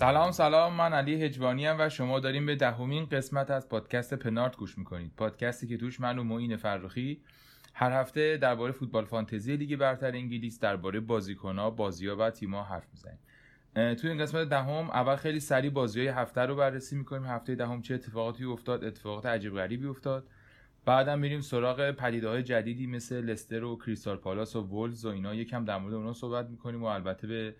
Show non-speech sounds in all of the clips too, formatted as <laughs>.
سلام سلام. من علی هجوانی و شما داریم به دهمین قسمت از پادکست پنارت گوش می‌کنید. پادکستی که توش من و معین فرخی هر هفته درباره فوتبال فانتزی لیگ برتر انگلیس درباره بازیکنها بازیها و تیم‌ها حرف می‌زنیم. توی این قسمت دهم اول خیلی سریع بازی های هفته رو بررسی می‌کنیم. هفته دهم چه اتفاقاتی افتاد اتفاقات عجیب غریبی افتاد. بعدم میریم سراغ پدیده های جدیدی مثل لستر و کریستال پالاس و وولز و اینا. یکم در مورد اونها صحبت می‌کنیم و البته به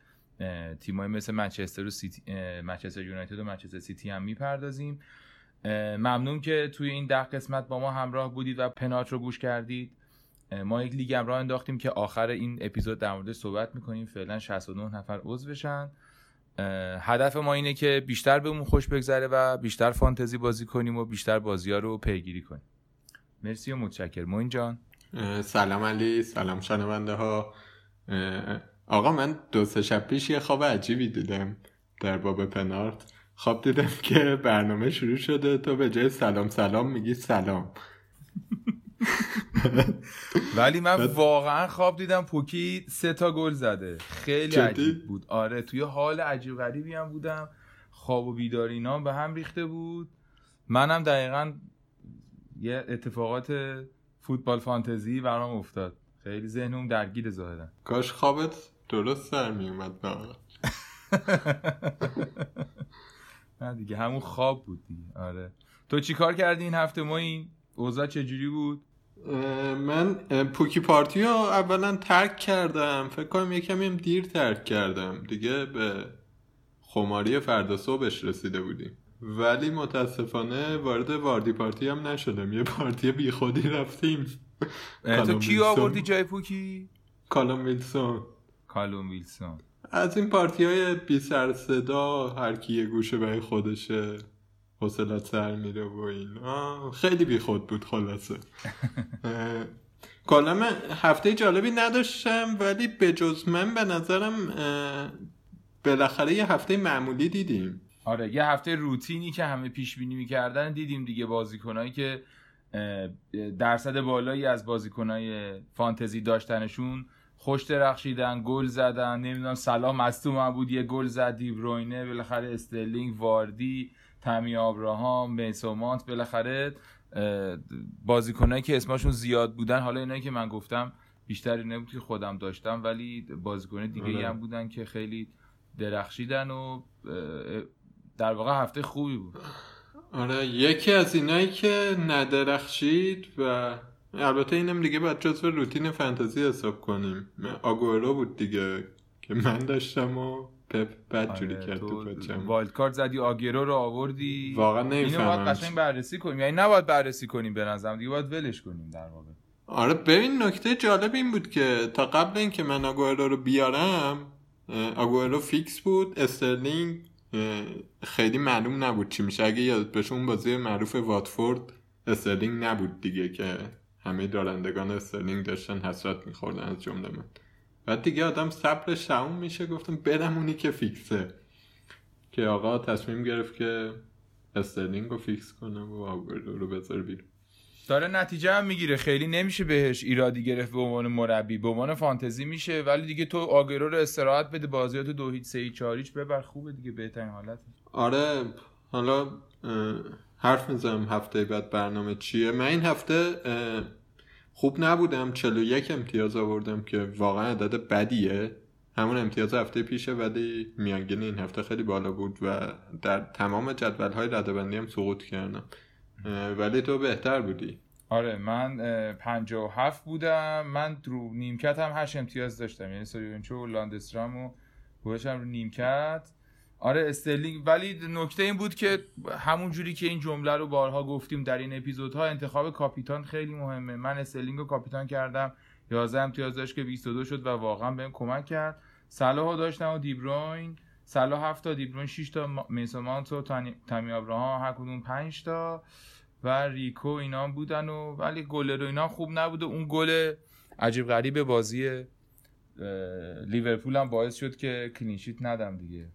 تیمای مثل منچستر و سیتی منچستر یونایتد و منچستر سیتی هم می‌پردازیم. ممنون که توی این ده قسمت با ما همراه بودید و پنات رو گوش کردید. ما یک لیگ هم راه انداختیم که آخر این اپیزود در مورد صحبت می‌کنیم. فعلا 69 نفر عضو بشن. هدف ما اینه که بیشتر بهمون خوش بگذره و بیشتر فانتزی بازی کنیم و بیشتر بازی ها رو پیگیری کنیم. مرسی و متشکر موین جان. سلام علی سلام شنونده ها آقا من دو سه شب پیش یه خواب عجیبی دیدم. در باب پنارت خواب دیدم که برنامه شروع شده. تو به جای سلام سلام میگی سلام. ولی من واقعا خواب دیدم پوکی سه تا گل زده. خیلی؟ عجیب بود. آره توی حال عجیب غریبی هم بودم. خواب و بیداری اینا به هم ریخته بود. منم دقیقا یه اتفاقات فوتبال فانتزی برام افتاد. خیلی ذهنم درگیر ظاهرا. کاش خوابت درست سر میومد واقعا <laughs> نه دیگه همون خواب بود دیگه. آره. تو چی کار کردی این هفته ما این اوضاع چجوری بود؟ من پوکی پارتی رو اولا ترک کردم. فکر کنم یه کمی هم دیر ترک کردم. دیگه به خماری فردا صبحش رسیده بودیم. ولی متاسفانه وارد واردی پارتی هم نشدم. یه پارتی بی خودی رفتیم. تو کی. آوردی جای پوکی؟ کالوم ویلسون. کالوم ویلسون. از این پارتی های بی سر صدا هر کی یه گوشه برای خودشه حوصلات سر میره و این آه، خیلی بی خود بود خلاصه. <laughs> کلا من هفته جالبی نداشتم ولی به جز من به نظرم بالاخره یه هفته معمولی دیدیم. آره یه هفته روتینی که همه پیش بینی می‌کردن دیدیم دیگه بازیکنایی که درصد بالایی از بازیکنای فانتزی داشتنشون خوش درخشیدن گل زدن نمی‌دونم سلام مصدوم بود یه گل زد دیبروینه بالاخره استرلینگ واردی تمی آبراهام میسومانت بالاخره بازیکنایی که اسمشون زیاد بودن حالا اینایی که من گفتم بیشتر اینه بود که خودم داشتم ولی بازیکن دیگه آره. هم بودن که خیلی درخشیدن و در واقع هفته خوبی بود آره یکی از اینایی که ندرخشید و البته اینم دیگه باید جزو روتین فانتزی حساب کنیم. آگوئرو بود دیگه که من داشتم و پپ بد جوری آره، کرد تو wild card زدی آگوئرو رو آوردی. واقعا اینو باید نمی‌فهمم. قشنگ بررسی کنیم. یعنی نباید بررسی کنیم به نظرم دیگه باید ولش کنیم در واقع. آره ببین نکته جالب این بود که تا قبل اینکه من آگوئرو رو بیارم آگوئرو فیکس بود استرلینگ خیلی معلوم نبود چی میشه. اگه یادت باشه اون بازی معروف واتفورد استرلینگ نبود دیگه که همه دارندگان استرلینگ داشتن حسرت میخوردن از جمله من. بعد دیگه آدم صبرش تموم میشه گفتم برم اونی که فیکسه. که آقا تصمیم گرفت که استرلینگ رو فیکس کنه و آگوئرو رو بذاره بیرون. داره نتیجه هم می‌گیره. خیلی نمیشه بهش ایرادی گرفت به عنوان مربی. به عنوان فانتزی میشه ولی دیگه تو آگوئرو رو استراحت بده بازیاتو دو هیچ سه هیچ ببر خوبه دیگه بهترین حالت. آره حالا حرف می‌زنم هفته بعد برنامه چیه؟ من این هفته خوب نبودم. 41 امتیاز آوردم که واقعا عدد بدیه. همون امتیاز هفته پیشه ولی میانگین این هفته خیلی بالا بود و در تمام جدول های ردبندی هم سقوط کردم. ولی تو بهتر بودی. آره من اه، 57 بودم. من رو نیمکت هم 8 امتیاز داشتم. یعنی سویونچو و لاندسترام و گوشم رو نیمکت. آره استرلینگ. ولی نکته این بود که همون جوری که این جمله رو بارها گفتیم در این اپیزودها انتخاب کاپیتان خیلی مهمه. من استرلینگ رو کاپیتان کردم. 11 امتیاز داشت که 22 شد و واقعا بهم کمک کرد. صلاح رو داشتم و دیبروین صلاح 7 تا دیبروین 6 تا میسون مانت و تامی ابراهام هر کدوم 5 تا و ریکو اینا بودن و ولی گلر و اینا خوب نبود اون گل عجیب غریب بازی لیورپول هم باعث شد که کلینشیت ندم دیگه.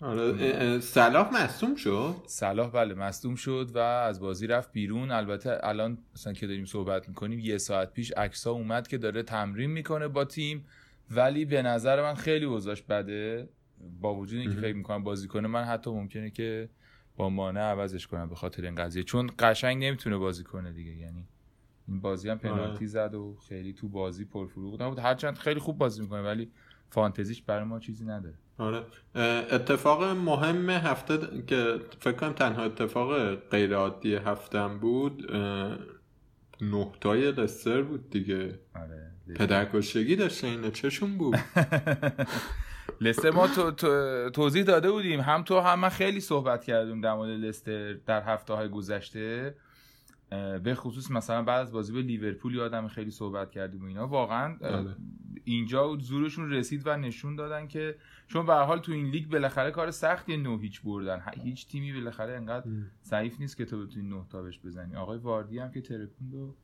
آره اه، صلاح مصدوم شد؟ صلاح بله مصدوم شد و از بازی رفت بیرون. البته الان مثلا که داریم صحبت می‌کنیم یه ساعت پیش عکسا اومد که داره تمرین می‌کنه با تیم ولی به نظر من خیلی وضعش بده. با وجود اینکه. فکر می‌کنم بازی کنه من حتی ممکنه که با مانع عوضش کنم به خاطر این قضیه. چون قشنگ نمی‌تونه بازی کنه دیگه یعنی این بازی هم پنالتی آره. زد و خیلی تو بازی پرفروغ نبود. هرچند خیلی خوب بازی می‌کنه ولی فانتزیش برای ما چیزی نداره. آره. اتفاق مهم هفته د- که فکر کنم تنها اتفاق غیر عادی هفتم بود نقطای لستر بود دیگه. آره پدرکشتگی داشته اینه چشون بود. <laughs> لستر ما تو- تو- توضیح داده بودیم. هم تو هم من خیلی صحبت کردیم در مورد لستر در هفته های گذشته. به خصوص مثلا بعد از بازی به لیورپول یادم خیلی صحبت کردیم و اینا. واقعا آره. اینجا زورشون رسید و نشون دادن که چون به حال تو این لیگ بالاخره کار سختی نو هیچ بردن. هیچ تیمی بالاخره انقدر ضعیف نیست که تو بتونی نه تا بهش بزنی. آقای واردی هم که ترکوند و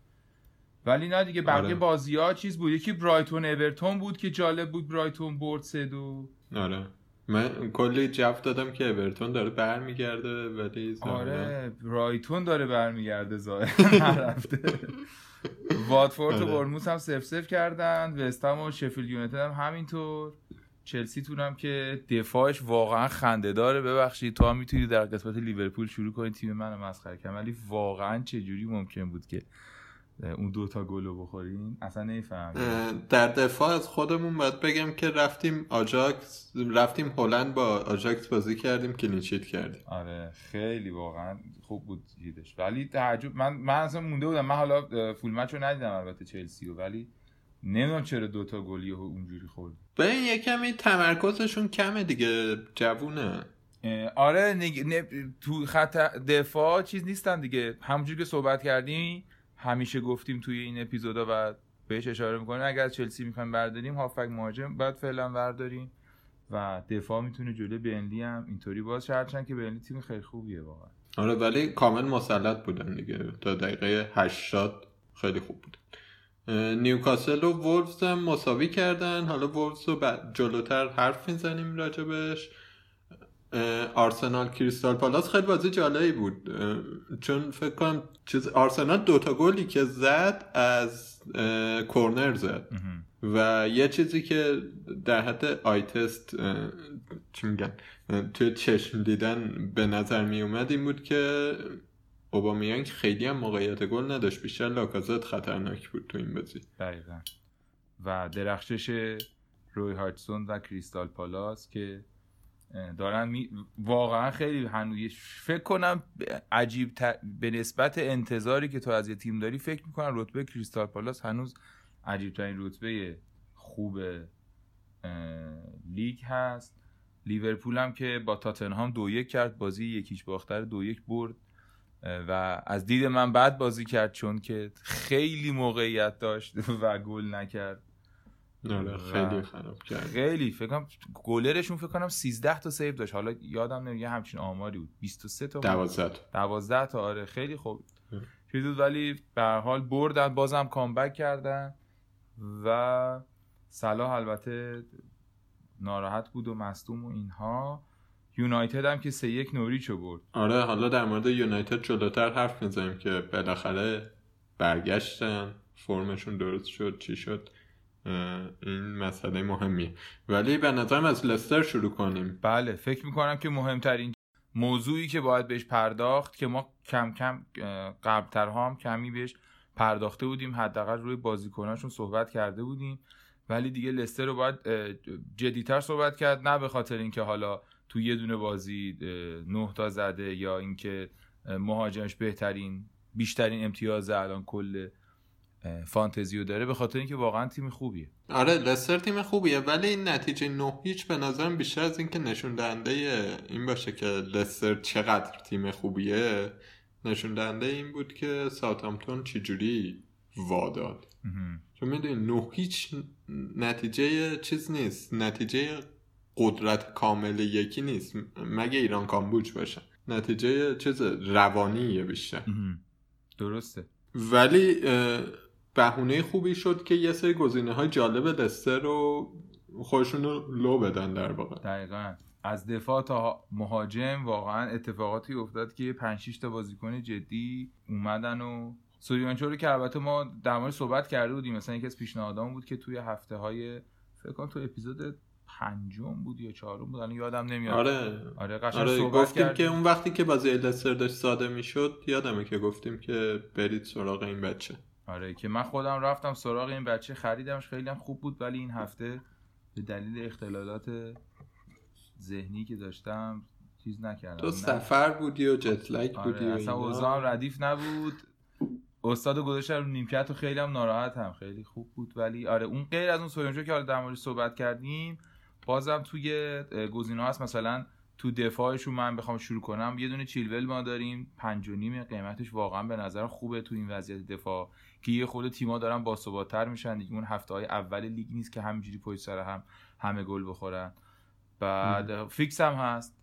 ولی نه دیگه بقیه آره. بازی ها چیز بود. یکی برایتون اورتون بود که جالب بود برایتون برد سه دو. آره. من کلی جو دادم که اورتون داره برمیگرده ولی ظاهراً- آره برایتون داره برمیگرده ظاهر <laughs> نرفته. واتفورد و آره. بورنموث هم صفر صفر کردن وستهم و شفیلد یونایتد هم همینطور. چلسی تونم که دفاعش واقعا خنده داره. ببخشید تو هم می‌تونی در قسمت لیورپول شروع کنی تیم منو مسخره کنی ولی واقعا چه جوری ممکن بود که اون دوتا گلو بخوریم؟ اصلا نمی‌فهمم. اه، در دفاع از خودمون باید بگم که رفتیم آجاکس رفتیم هلند با آجاکس بازی کردیم clean sheet کردیم. آره خیلی واقعا خوب بود چیزش ولی تعجب من من اصلا مونده بودم. من حالا فول مچ رو ندیدم البته چلسی رو ولی نمی‌دونم چرا دوتا گلی رو اونجوری خورد. به این یه کمی تمرکزشون کمه دیگه جوونه. آره نگ... نه... تو خط دفاع چیز نیستن دیگه. همونجوری که صحبت کردیم همیشه گفتیم توی این اپیزودا و بهش اشاره می‌کنیم اگر چلسی می‌خوایم برداریم هافک مهاجم باید فعلا برداریم و دفاع می‌تونه جلوی بنلی هم اینطوری باز شه، هرچند که بنلی تیم خیلی خوبیه واقعا. آره ولی کامل مسلط بودن دیگه. تا دقیقه 80 خیلی خوب بود. نیوکاسل و وولفز هم مساوی کردن. حالا وولفز رو جلوتر حرف می‌زنیم راجبش. آرسنال کریستال پالاس خیلی بازی جالبی بود. چون فکر کنم چیز آرسنال دوتا گلی که زد از کورنر زد. و یه چیزی که در حد آی تست چی میگن؟ توی چشم دیدن به نظر می اومد این بود که اوبامیانگ خیلی هم موقعیت گل نداشت. بیشتر لاکازت خطرناک بود تو این بازی. دقیقا. و درخشش روی هارتسون و کریستال پالاس که دارن می... واقعا خیلی هنوز فکر کنم عجیب ت... به نسبت انتظاری که تو از یه تیم داری فکر می‌کنم رتبه کریستال پالاس هنوز عجیب ترین رتبه خوب لیگ هست. لیورپول هم که با تاتنهام دو یک کرد بازی یکیش باختر دو یک برد. و از دید من بد بازی کرد چون که خیلی موقعیت داشت <laughs> و گل نکرد. خیلی خراب کرد. خیلی فکر کنم گلرشون فکر کنم 13 تا save داشت. حالا یادم نمیاد همچین آماری بود. 23 تا بود. 12 تا. 12 تا آره خیلی خوب. چیز بود ولی به هر حال بردن بازم کامبک کردن و صلاح البته ناراحت بود و مصدوم و اینها. یونایتد هم که سه یک نوریچو برد. آره حالا در مورد یونایتد جلوتر حرف می‌زنیم که بالاخره برگشتن فرمشون درست شد چی شد؟ این مسئله مهمیه. ولی به نظرم از لستر شروع کنیم. بله فکر می‌کنم که مهمترین موضوعی که باید بهش پرداخت که ما کم کم قبلترها هم کمی بهش پرداخته بودیم حداقل روی بازیکناشون صحبت کرده بودیم. ولی دیگه لستر رو باید جدیتر صحبت کرد نه به خاطر اینکه حالا تو یه دونه بازی نه تا زده یا اینکه مهاجمش بهترین بیشترین امتیاز الان کل فانتزیو داره به خاطر اینکه واقعا تیم خوبیه. آره لستر تیم خوبیه ولی این نتیجه نه هیچ به نظرم بیشتر از اینکه نشون دهنده این باشه که لستر چقدر تیم خوبیه نشون دهنده این بود که ساوثهامپتون چجوری واداد. چون می‌دونی نه هیچ نتیجه چیز نیست نتیجه قدرت کامل یکی نیست مگه ایران کامبوج باشه. نتیجه چیز روانیه بیشتر. درسته. ولی بهونه خوبی شد که یه سری گزینه های جالب لستر رو خودشون رو لو بدن در واقع. دقیقا. از دفاع تا مهاجم واقعا اتفاقاتی افتاد که 5 6 تا بازیکن جدی اومدن و سوریانچو رو که البته ما در مورد صحبت کرده بودیم مثلا یکی از پیشنهادام بود که توی هفته های فکر کنم تو اپیزود پنجم بود یا چهارم بود الان یادم نمیاد. آره. آره قشنگ آره صحبت گفتیم کردیم. که اون وقتی که بازی لستر داشت ساده می‌شد یادمه که گفتیم که برید سراغ این بچه. آره که من خودم رفتم سراغ این بچه خریدمش خیلی هم خوب بود ولی این هفته به دلیل اختلالات ذهنی که داشتم چیز نکردم تو. سفر بودی و جتلک بودی آره و اصلا اینا. اوضاعم ردیف نبود استاد گذاشتم رو نیمکت و خیلی هم ناراحت هم خیلی خوب بود ولی آره اون غیر از اون سویانجو که حالا در موردش صحبت کردیم بازم توی گزینه هست مثلا تو دفاعشون من بخوام شروع کنم یه دونه چیلول ما داریم پنج و نیمه قیمتش واقعا به نظر خوبه تو این وضعیت دفاع که یه خود تیما دارن باثبات‌تر میشن دیگه. اون هفته های اول لیگ نیست که همینجوری پشت سر هم همه گل بخورن. بعد فیکس هم هست.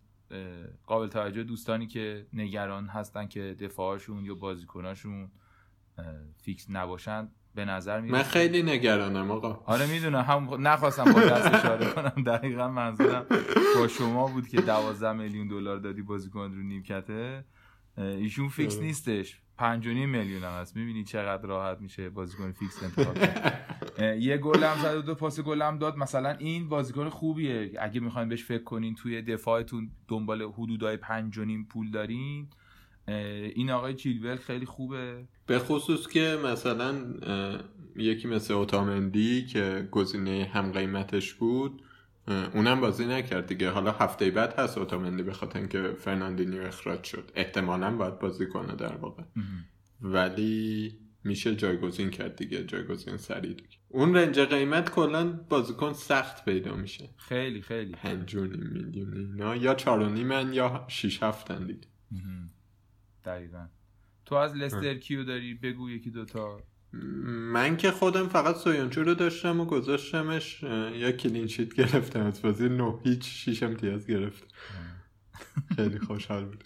قابل توجه دوستانی که نگران هستن که دفاعشون یا بازیکناشون فیکس نباشن به نظر میاد من خیلی نگرانم آقا. آره می‌دونم. هم نخواستم با دست اشاره کنم. دقیقا منظورم با شما بود که 12 میلیون دلار دادی بازیکن رو نیمکته. ایشون فیکس آره. نیستش. 5 میلیون هم هست. می‌بینی چقدر راحت میشه بازیکن فیکس انتخاب کرد یه گل هم زد و دو پاس گل هم داد. مثلا این بازیکن خوبیه. اگه می‌خواین بهش فکر کنین توی دفاعتون دنبال حدودای 5 پول دارین. این آقای چیلوِل خیلی خوبه. به خصوص که مثلا یکی مثل اوتامندی که گزینه هم قیمتش بود اونم بازی نکرد دیگه. حالا هفته بعد هست اوتامندی به خاطر اینکه فرناندینیو اخراج شد. احتمالا باید بازی کنه در واقع. ولی میشه جایگزین کرد دیگه. جایگزین سریع دیگه. اون range قیمت کلا بازیکن سخت پیدا میشه. خیلی خیلی. پنج و نیم میلیون اینا یا چهار و نیمن یا شیش هفتن دیگه. دقیقا. تو از لستر کیو داری؟ بگو یکی دوتا. من که خودم فقط سویونجو رو داشتم و گذاشتمش با clean sheet گرفتم. از بازی نو هیچ شیش امتیاز گرفت. خیلی خوشحال بود.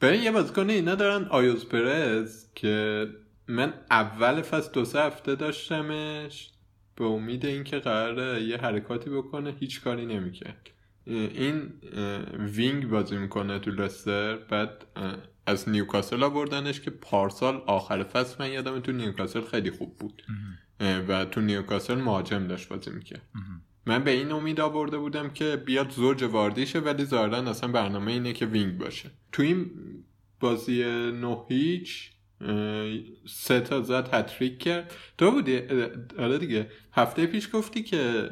برای یه بازیکن اینا دارن آیوسه پرز که من اول فصل دو سه هفته داشتمش به امید اینکه قراره یه حرکاتی بکنه هیچ کاری نمی‌کرد. این wing بازی می‌کنه تو لستر بعد از نیوکاسل آوردنش که پارسال آخر فصل من یادم تو نیوکاسل خیلی خوب بود. و تو نیوکاسل مهاجم داشت بازی می‌کرد. من به این امید آورده بودم که بیاد زوج واردیشه ولی ظاهرا اصلا برنامه اینه که wing باشه. تو این بازی نه هیچ سه تا زد هتریک کرد. تو بودی آره دیگه. هفته پیش گفتی که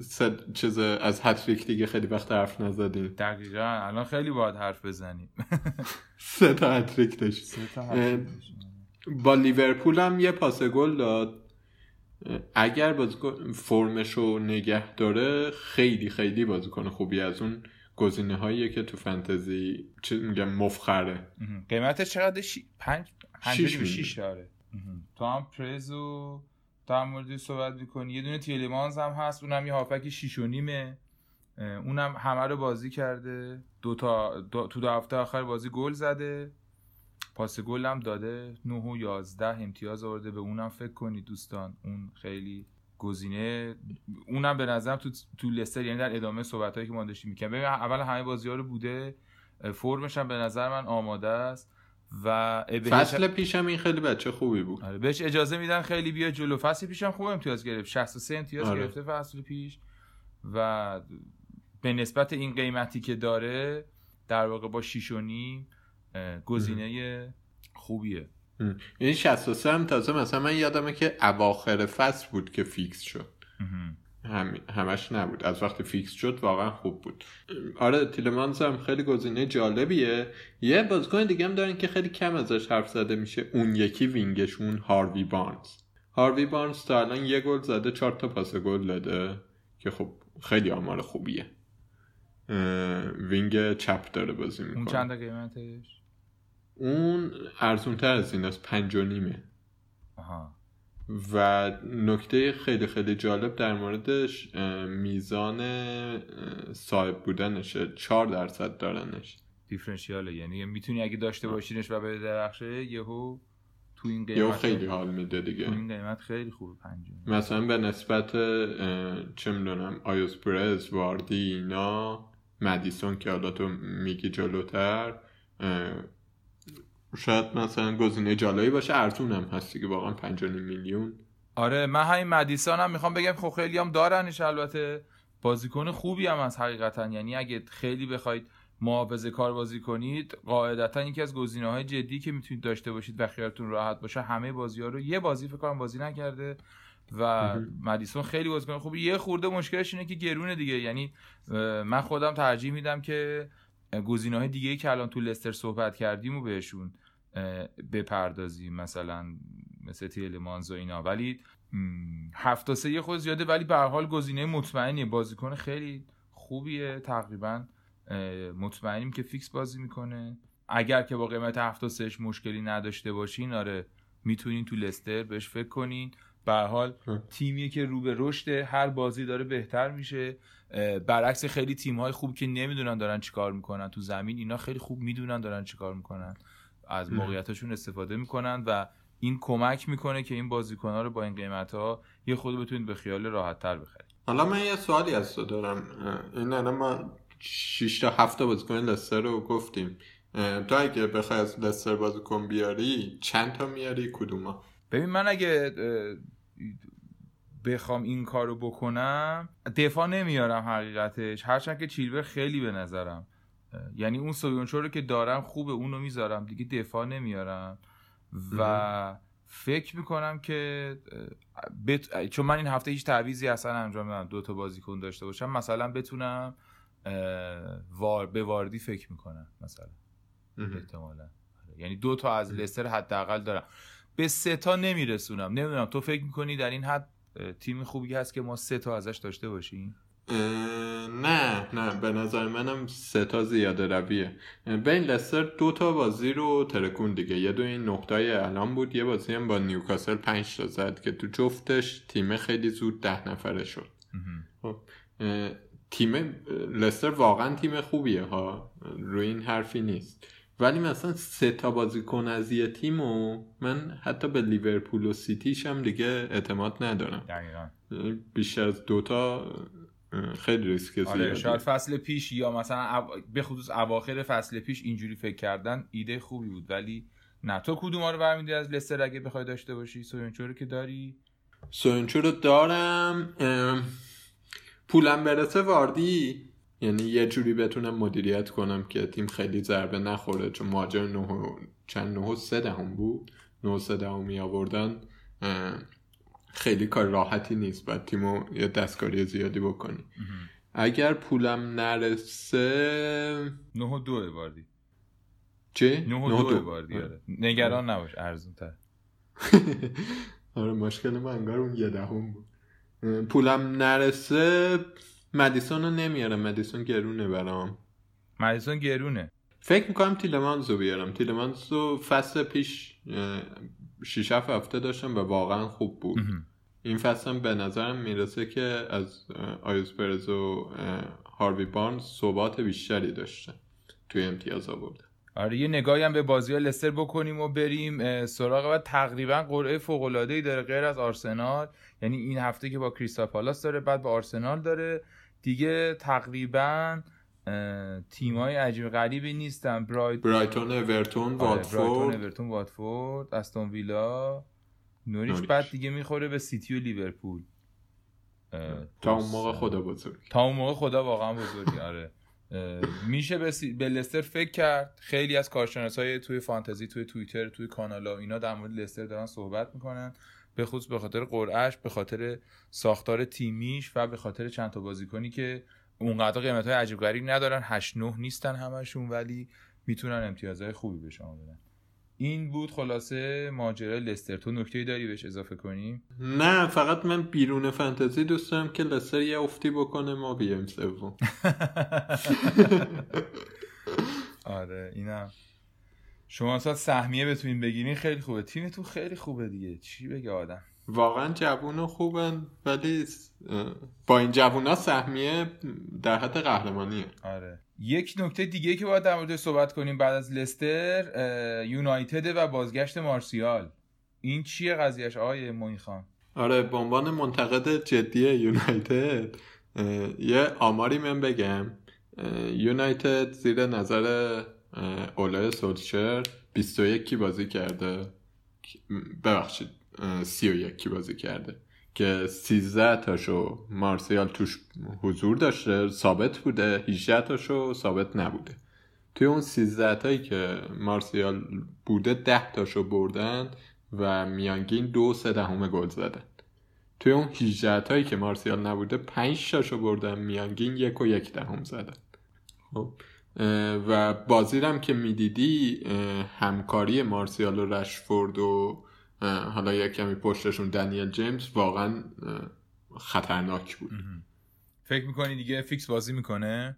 سه چیز از هتریک دیگه خیلی وقت حرف نزدیم دقیقا. الان خیلی باید حرف بزنیم. <laughs> سه تا هتریک داشت. با لیورپول هم یه پاس گل داد. اگر بازیکن فرمش رو نگه داره خیلی خیلی بازیکن خوبی از اون گزینه هاییه که تو فنتزی چی میگم مفخره. قیمتش چقدر شی... پنج پنج شیش و میلیون. شیش آره مهم. تو هم پرزو در موردش صحبت می‌کنی. یه دونه تیلمانز هم هست اونم یه هافک شیش و نیمه. اونم همه رو بازی کرده. دو تا دو... تو دو هفته آخر بازی گل زده. پاس گل هم داده. 9 و 11 امتیاز آورده. به اونم فکر کنید دوستان. اون خیلی گزینه. اونم به نظرم تو تو لستر یعنی در ادامه صحبت که ما داشتیم می‌کنیم ببین اول همه بازی ها رو بوده. فرمش هم به نظر من آماده است. و فصل پیشم این خیلی بچه خوبی بود. آره، بهش اجازه میدن خیلی بیا جلو. فصل پیشم خوب امتیاز گرفت. 63 امتیاز آره. گرفته فصل پیش. و به نسبت این قیمتی که داره در واقع با 6 و نیم گزینه خوبیه. این 63 هم تازه مثلا من یادمه که اواخر فصل بود که فیکس شد. هم... همش نبود. از وقتی فیکس شد واقعا خوب بود. آره تیلمانز هم خیلی گزینه جالبیه. یه بازیکن دیگه هم دارن که خیلی کم ازش حرف زده میشه. اون یکی wing شون هاروی بارنز هاروی بارنز تا الان یه گل زده چهار تا پاس گل داده که خب خیلی آمار خوبیه. wing چپ داره بازی می‌کنه. اون چند قیمتش؟ اون ارزون تر از این است پنج و نیمه. آها. و نکته خیلی خیلی جالب در موردش میزان صاحب بودنشه چهار درصد دارنش. دیفرنشیاله. یعنی می‌تونی اگه داشته باشینش و به درخشه یهو تو این قیمت خیلی حال میده دیگه. تو این قیمت خیلی خوبه پنجم مثلا به نسبت چه می‌دونم آیوس پرز واردی اینا مدیسون که حالا تو میگی جلوتر شاید مثلا گزینه جالبی باشه. ارزون هم هست دیگه واقعا 5 میلیون. آره من همین مدیسان هم می‌خوام بگم خب خیلی هم دارنش البته بازیکن خوبی هم از حقیقتا. یعنی اگه خیلی بخواید محافظه کار بازی کنید قاعدتا یکی از گزینه های جدی که می‌تونید داشته باشید و خیالتون راحت باشه همه بازی ها رو یه بازی فکر کنم بازی نکرده و مدیسون خیلی بازیکن خوبی. یه خورده مشکلش اینه که گرونه دیگه. یعنی من خودم ترجیح میدم که گزینه های دیگه که الان تو لستر صحبت کردیم و بهشون بپردازیم مثلا مثل تیلمانز و اینا. ولی هفت سه خود زیاده ولی به حال گزینه مطمئنیه. بازیکن خیلی خوبیه. تقریبا مطمئنیم که فیکس بازی می‌کنه. اگر که با قیمت هفت سهش مشکلی نداشته باشین آره می‌تونین تو لستر بهش فکر کنین. به حال. تیمیه که رو به رشد هر بازی داره بهتر میشه. برعکس خیلی تیم های خوب که نمی‌دونن دارن چیکار می‌کنن تو زمین اینا خیلی خوب می‌دونن دارن چیکار می‌کنن. از موقعیتاشون استفاده می‌کنن و این کمک می‌کنه که این بازیکن ها رو با این قیمت ها یه خود بتونید به خیال راحت تر بخرید. حالا من یه سوالی از تو دارم. این الان ما 6 تا 7 تا بازیکن لستر رو گفتیم. تو اگه بخوای از لستر بازیکن بیاری چند تا میاری؟ کدوما ببین من اگه بخوام این کار رو بکنم دفاع نمیارم حقیقتش. هرچند که چیلور خیلی به نظرم یعنی اون سویونچو رو که دارم خوبه اونو می‌ذارم. دیگه دفاع نمیارم. و فکر می‌کنم که بت... چون من این هفته هیچ تعویزی اصلا انجام ندادم دو تا بازیکن داشته باشم مثلا بتونم وار... به واردی فکر می‌کنم مثلا. احتمالا. آره. یعنی دو تا از لستر حداقل دارم. به سه تا نمیرسونم. نمی‌دونم تو فکر می‌کنی در این حد تیم خوبی هست که ما سه تا ازش داشته باشیم؟ نه نه. به نظر منم سه تا زیاده رویه. بین لستر دو تا بازی رو ترکون دیگه. یه دو این نقطای الان بود یه بازی هم با نیوکاسل پنج تا زد که تو جفتش تیم خیلی زود ده نفره شد. خب، تیم لستر واقعا تیم خوبیه ها. روی این حرفی نیست. ولی مثلا سه تا بازیکن از یه تیم و من حتی به لیورپول و سیتیش هم دیگه اعتماد ندارم. دقیقا. بیشتر از دوتا خیلی ریسک آره شاید فصل پیش یا مثلا. به خصوص اواخر فصل پیش اینجوری فکر کردن ایده خوبی بود. ولی نه تو کدوم رو برمیدی از لستر اگه بخوای داشته باشی؟ سوینچو رو که داری؟ سوینچو رو دارم. پولم برسه واردی. یعنی یه جوری بتونم مدیریت کنم که تیم خیلی ضربه نخوره چون مهاجم نه چند نه سه دهم بود. نه سه دهمی آوردن. خیلی کار راحتی نیست. باید تیمو یه دستکاری زیادی بکنی. اگر پولم نرسه نه دو واردی. چه؟ نه دو واردی آره. نگران نباش ارزون تر <laughs> آره مشکل من انگار اون یه دهم بود. پولم نرسه مدیسون رو نمیارم مدیسون گرونه برام. مدیسون گرونه. فکر می‌کنم تیلمانز رو بیارم. تیلمانز رو فصل پیش شیش هفت هفته داشتم و واقعا خوب بود. این فصل هم به نظرم می‌رسه که از اه، آیوس پرز و هاروی بارنز ثبات بیشتری داشته. توی امتیاز آورده. آره یه نگاهی هم به بازی های لستر بکنیم و بریم سراغ و تقریبا قرعه فوق العاده ای داره غیر از آرسنال. یعنی این هفته که با کریستال پالاس داره بعد با آرسنال داره. دیگه تقریبا تیمای عجیب غریبی نیستن. برایت برایتون اورتون آره، برایتون واتفورد اورتون واتفورد استون ویلا. نوریچ. بعد دیگه می‌خوره به سیتی و لیورپول. تا اون موقع خدا بزرگ تا اون موقع خدا واقعا بزرگی آره. میشه به, سی... به لستر فکر کرد. خیلی از کارشناس های توی فانتزی توی توییتر توی کانال ها اینا در مورد لستر دارن صحبت می‌کنن. به خصوص به خاطر قرعهش به خاطر ساختار تیمیش و به خاطر چند تا بازیکنی که اونقدر قیمت های عجیب غریب ندارن. 8 9 نیستن همشون ولی می‌تونن امتیازهای خوبی به شما بدن. این بود خلاصه ماجرای لستر. تو نکته داری بهش اضافه کنیم نه فقط من بیرون فانتزی دوست دارم که لستر یه افتی بکنه ما بیایم سوم. <laughs> آره اینم. شما اصلا سهمیه بتونین بگیرین خیلی خوبه. تیمتون خیلی خوبه دیگه. چی بگه آدم؟ واقعا جوون و خوبن ولی با این جوونا سهمیه در حد قهرمانیه. آره. یک نکته دیگه که باید در مورد صحبت کنیم بعد از لستر یونایتد و بازگشت مارسیال. این چیه قضیهش آقای موین خان؟ آره به عنوان منتقد جدی یونایتد یه آماری من بگم. یونایتد زیر نظر اولای سولشر 21 کی بازی کرده؟ ببخشید اه، 31 کی بازی کرده؟ که 13 تاشو مارسیال توش حضور داشته ثابت بوده. 18 تاشو ثابت نبوده. توی اون 13 تایی که مارسیال بوده 10 تاشو بردن و میانگین دو سه دهم گل زدن. توی اون 18 تایی که مارسیال نبوده 5 تاشو بردن میانگین یک و یک دهم زدن. خب. و بازی هم که می‌دیدی همکاری مارسیال و رشفورد و حالا یک کمی پشتشون دنیل جیمز واقعا خطرناک بود. فکر می‌کنی دیگه فیکس بازی می‌کنه؟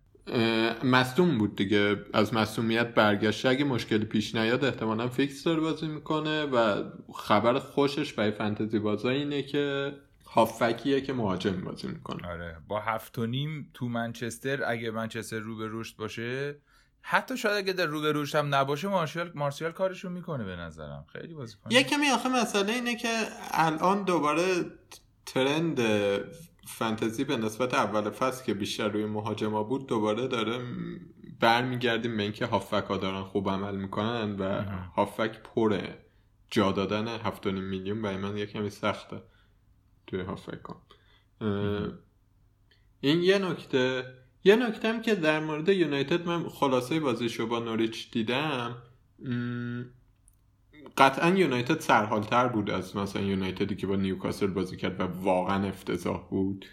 مصدوم بود دیگه. از مصدومیت برگشته. اگه مشکلی پیش نیاد احتمالا فیکس داره بازی می‌کنه و خبر خوشش برای فنتزی بازا اینه که هافکیه که مهاجم بازی می‌کنه. آره با هفت و نیم تو منچستر اگه منچستر رو به رشد باشه حتی شاید اگه در رو به رشد هم نباشه مارسیال مارسیال کارشو می‌کنه به نظرم. خیلی بازی کنه. یه کمی آخه مسئله اینه که الان دوباره ترند فانتزی به نسبت اول فصل که بیشتر روی مهاجما بود دوباره داره برمیگردیم به اینکه هافک ها دارن خوب عمل می‌کنن و هافک پره جا دادن 7.5 میلیون برای من یه کمی سخته. توی هافک ها اه، این یه نکته یه نکته هم که در مورد یونایتد من خلاصه بازیشو با نوریچ دیدم قطعا یونایتد سرحالتر بود از مثلا یونایتدی که با نیوکاسل بازی کرد و واقعا افتضاح بود.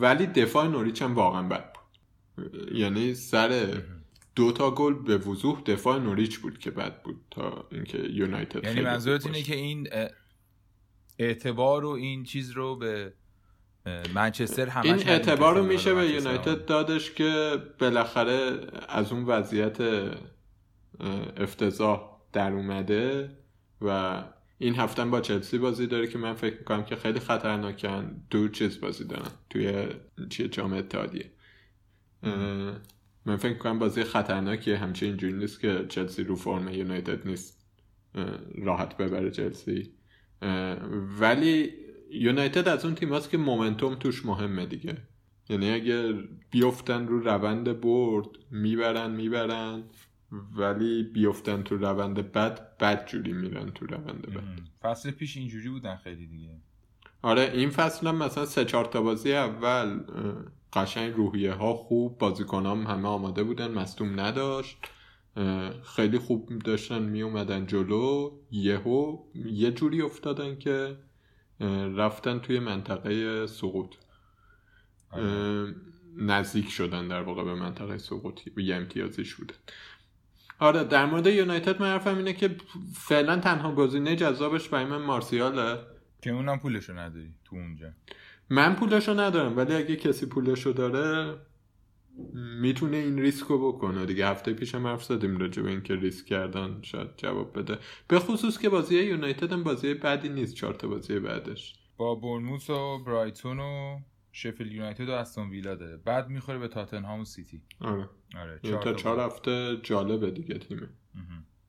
ولی دفاع نوریچ هم واقعا بد بود. یعنی سر دو تا گل به وضوح دفاع نوریچ بود که بد بود تا اینکه یونایتد یعنی منظورت اینه. که این اعتبار و این چیز رو به منچستر همش این اعتبار رو میشه به یونایتد دادش که بالاخره از اون وضعیت افتضاح در اومده و این هفته با چلسی بازی داره که من فکر می‌کنم که خیلی خطرناکن. دو چیز بازی دارن توی چیه جام اتحادیه. من فکر می‌کنم بازی خطرناکیه. همچین اینجوری نیست که چلسی رو فرم یونایتد نیست. راحت ببره چلسی. ولی یونایتد از اون تیم هست که مومنتوم توش مهمه دیگه. یعنی اگه بیفتن رو روند برد می‌برن می‌برن ولی بیفتن تو روند بد بد جوری میرن تو روند بد. فصل پیش اینجوری بودن خیلی دیگه. آره این فصل هم مثلا سه چهار تا بازی اول قشنگ روحیه ها خوب بازیکن هم همه آماده بودن مصدوم نداشت. خیلی خوب داشتن می اومدن جلو یهو یه جوری افتادن که رفتن توی منطقه سقوط. آره. نزدیک شدن در واقع به منطقه سقوطی و یه امتیازش بودن آره در مورد یونایتد من حرفم اینه که فعلا تنها گزینه جذابش برای من مارسیاله. که اونم پولشو نداری تو اونجا. من پولشو ندارم ولی اگه کسی پولشو داره می‌تونه این ریسک رو بکنه. دیگه هفته پیشم حرف زدیم راجع به اینکه ریسک کردن شاید جواب بده. به خصوص که بازی یونایتد هم بازی بعدی نیست چهار تا بازی بعدش. با بورنموث و برایتون و شفیل یونایتد و استون ویلا داره. بعد می‌خوره به تاتنهام و سیتی. آره. آره یعنی تا تا چهار. هفته جالبه دیگه تیمه.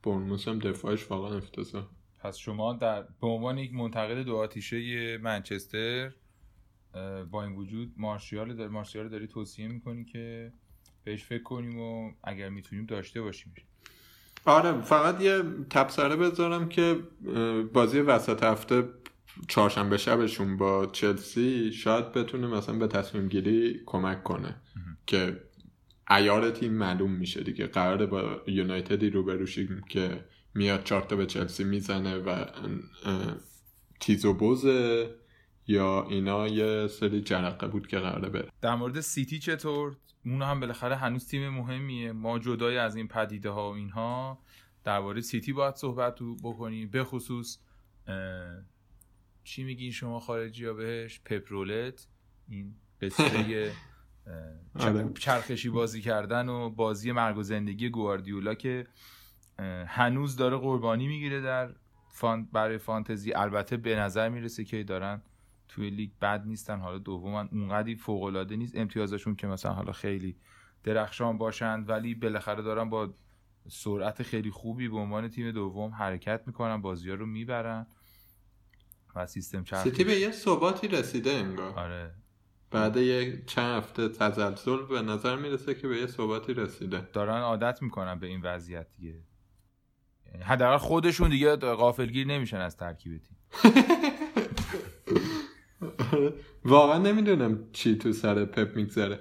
برنموس هم دفاعش واقعا افتضاح. پس شما در به عنوان یک منتقد دو آتیشه منچستر با این وجود مارشیال داری مارشیال داری توصیه می‌کنی که بهش فکر کنیم و اگر می‌تونیم داشته باشیم آره فقط یه تبصره بذارم که بازی وسط هفته چهارشنبه شبشون با چلسی شاید بتونه مثلا به تصمیم گیری کمک کنه که ایار تیم معلوم میشه دیگه. قراره با یونایتدی روبرو شیم که میاد چارتا به چلسی می‌زنه و تیز و بوزه. یا اینا یه سری جرقه بود که قراره بره. در مورد سیتی چطور؟ اون هم بالاخره هنوز تیم مهمیه. ما جدای از این پدیده ها و اینها درباره سیتی باید صحبت بکنیم. به خصوص چی میگین شما خارجی ها بهش؟ پپرولت. این قصه <laughs> آره. چرخشی بازی کردن و بازی مرگ و زندگی گواردیولا که هنوز داره قربانی می‌گیره در فان برای فانتزی. البته به نظر می‌رسه که دارن توی لیگ بد نیستن. حالا دومن اونقدی فوق العاده نیست. امتیازشون که مثلا حالا خیلی درخشان باشند ولی بالاخره دارن با سرعت خیلی خوبی به عنوان تیم دوم حرکت می‌کنن بازی ها رو می‌برن و سیستم چرخی سیتی به یه ثباتی رسیده انگار. آره. بعد یه چند هفته تزلزل به نظر می‌رسه که به یه ثباتی رسیده. دارن عادت می‌کنن به این وضعیت دیگه. یعنی حداقل خودشون دیگه غافلگیر نمیشن از ترکیب تیم. <laughs> <laughs> واقعا نمی‌دونم چی تو سر پپ میگذره.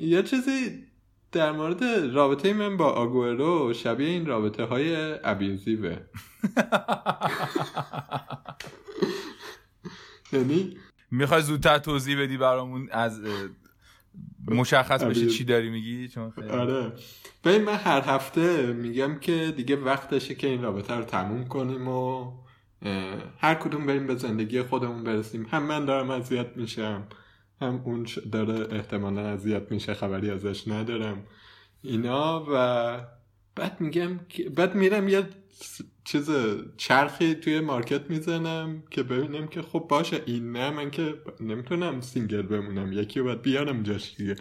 یه چیزی در مورد رابطه من با آگورو شبیه این رابطه های ابیوزیوه. <laughs> یعنی می‌خوای زودتر توضیح بدی برامون از مشخص بشه. چی داری میگی؟ چون خیلی- آره. ببین من هر هفته میگم که دیگه وقتشه که این رابطه رو تموم کنیم و هر کدوم بریم به زندگی خودمون برسیم. هم من دارم اذیت میشم هم اون داره احتمالا اذیت میشه خبری ازش ندارم. اینا و بعد میگم بعد میرم یه چیز چرخی توی market می‌زنم که ببینم که خب باشه این نه من که نمی‌تونم single بمونم یکی باید بیارم جاش دیگه.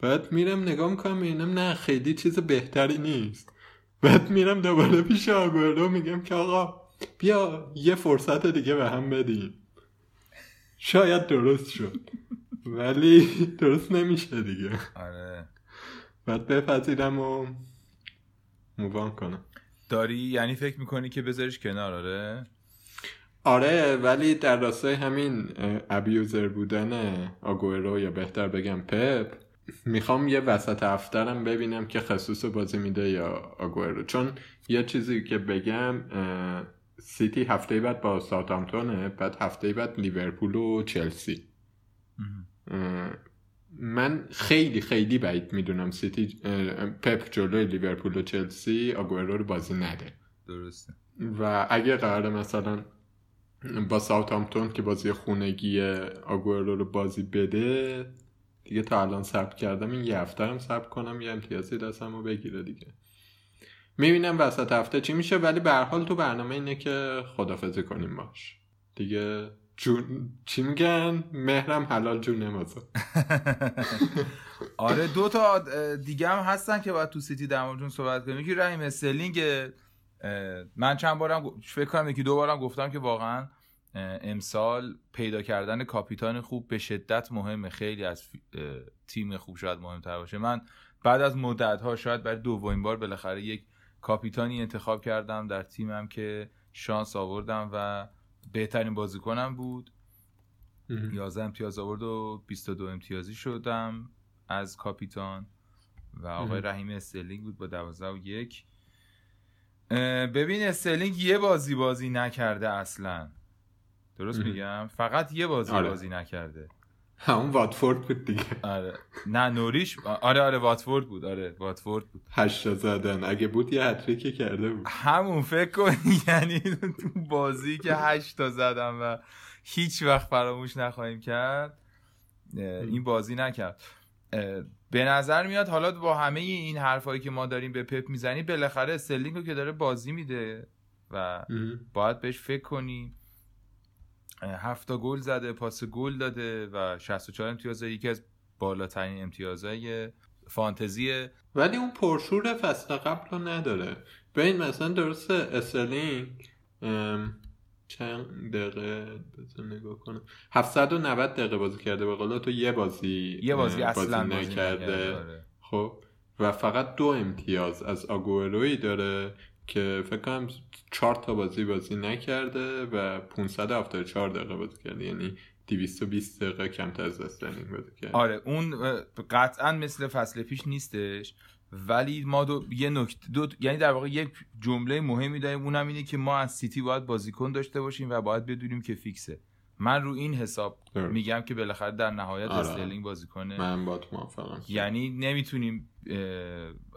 بعد میرم نگاه می‌کنم می‌بینم نه خیلی چیز بهتری نیست. بعد میرم دوباره پیش آگورو میگم که آقا بیا یه فرصت دیگه به هم بدیم. شاید درست شد. ولی درست نمیشه دیگه. آره. بعد بپذیرم و مووان کنم. داری یعنی فکر می‌کنی که بذاریش کنار آره؟ آره ولی در راستای همین ابیوزر بودن آگورو یا بهتر بگم پپ می‌خوام یه وسط هفترم ببینم که خصوص بازی میده یا آگورو چون یه چیزی که بگم سیتی هفته بعد با ساوثهامپتونه بعد هفته بعد لیورپول و چلسی. من خیلی خیلی بعید می‌دونم سیتی پپ جلوی لیورپول و چلسی آگورو رو بازی نده. درسته. و اگه قرار مثلا با ساوثهامپتون که بازی خونگی آگورو رو بازی بده دیگه تا الان ثبت کردم این یه هفته هم ثبت کنم یه امتیازی دستم رو بگیره دیگه. می‌بینم وسط هفته چی میشه ولی به حال تو برنامه اینه که خدافزی کنیم باش. دیگه جون چی میگن؟ مهرم حلال جونم آزاد. <laughs> آره دو تا دیگه هم هستن که باید تو سیتی در موردشون صحبت کنیم. یکی رحیم استرلینگ من چند بارم فکر کنم یکی دو بارم گفتم که واقعا امسال پیدا کردن کاپیتان خوب به شدت مهمه. خیلی از تیم خوب شاید مهمتر باشه. من بعد از مدت ها شاید برای دومین بار بالاخره یک کاپیتانی انتخاب کردم در تیمم که شانس آوردم و بهترین بازیکنم بود 11 امتیاز آورد و 22 امتیازی شدم از کاپیتان و آقای. رحیم استرلینگ بود با 12 و یک ببین استرلینگ یه بازی بازی نکرده اصلا درست. میگم فقط یه بازی آره. بازی نکرده <laughs> همون واتفورد بود دیگه. آره. نه نوریش آره آره واتفورد بود. آره واتفورد بود. هشتا زدن. اگه بود یه هتریکی کرده بود. همون فکر کن <laughs> یعنی تو بازی که هشت تا زدم و هیچ وقت فراموش نخواهیم کرد این بازی نکرد. به نظر میاد حالا با همه این حرفایی که ما داریم به پپ می‌زنیم بالاخره استرلینگ رو که داره بازی میده و باید بهش فکر کنی. هفت تا گل زده پاس گل داده و 64 امتیاز. یکی از بالاترین امتیازهای فانتزی. ولی اون پرشور فصل قبل رو نداره. ببین مثلا درسته استرلینگ چند دقیقه بذار نگاه کنم. 790 دقیقه بازی کرده به قول تو. یه بازی یه بازی اه، اصلا بازی نکرده آره. خب. و فقط دو امتیاز از آگوئروی داره. که فکر کنم چهار تا بازی بازی نکرده و 574 دقیقه بازی کرده یعنی 220 دقیقه کمتر از استرلینگ بازی کرده آره اون قطعا مثل فصل پیش نیستش ولی ما دو یه نکته دو یعنی در واقع یک جمله مهمی داریم اونم اینه که ما از سیتی باید بازیکن داشته باشیم و باید بدونیم که فیکسه. من رو این حساب درست. میگم که بالاخره در نهایت آره. استرلینگ بازیکنه من با تو موافقم یعنی نمی‌تونیم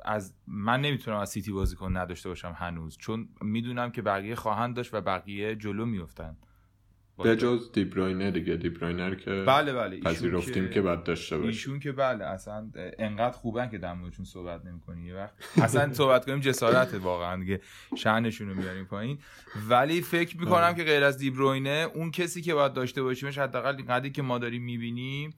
از من نمی‌تونم از سیتی بازیکن نداشته باشم هنوز چون می‌دونم که بقیه خواهند داشت و بقیه جلو میفتن به جز دیبروینه دیگه. دیبروینه رو که بله بله. پذیرفتیم که باید داشته باشیم ایشون که بله اصلا انقدر خوبن که در موردشون صحبت نمی‌کنی. یه وقت اصلا صحبت کنیم جسارت واقعا دیگه. شأنشون رو میاریم پایین. ولی فکر می‌کنم آره. که غیر از دیبروینه اون کسی که باید داشته باشیمش حداقل اینقدری که ما داریم می‌بینیم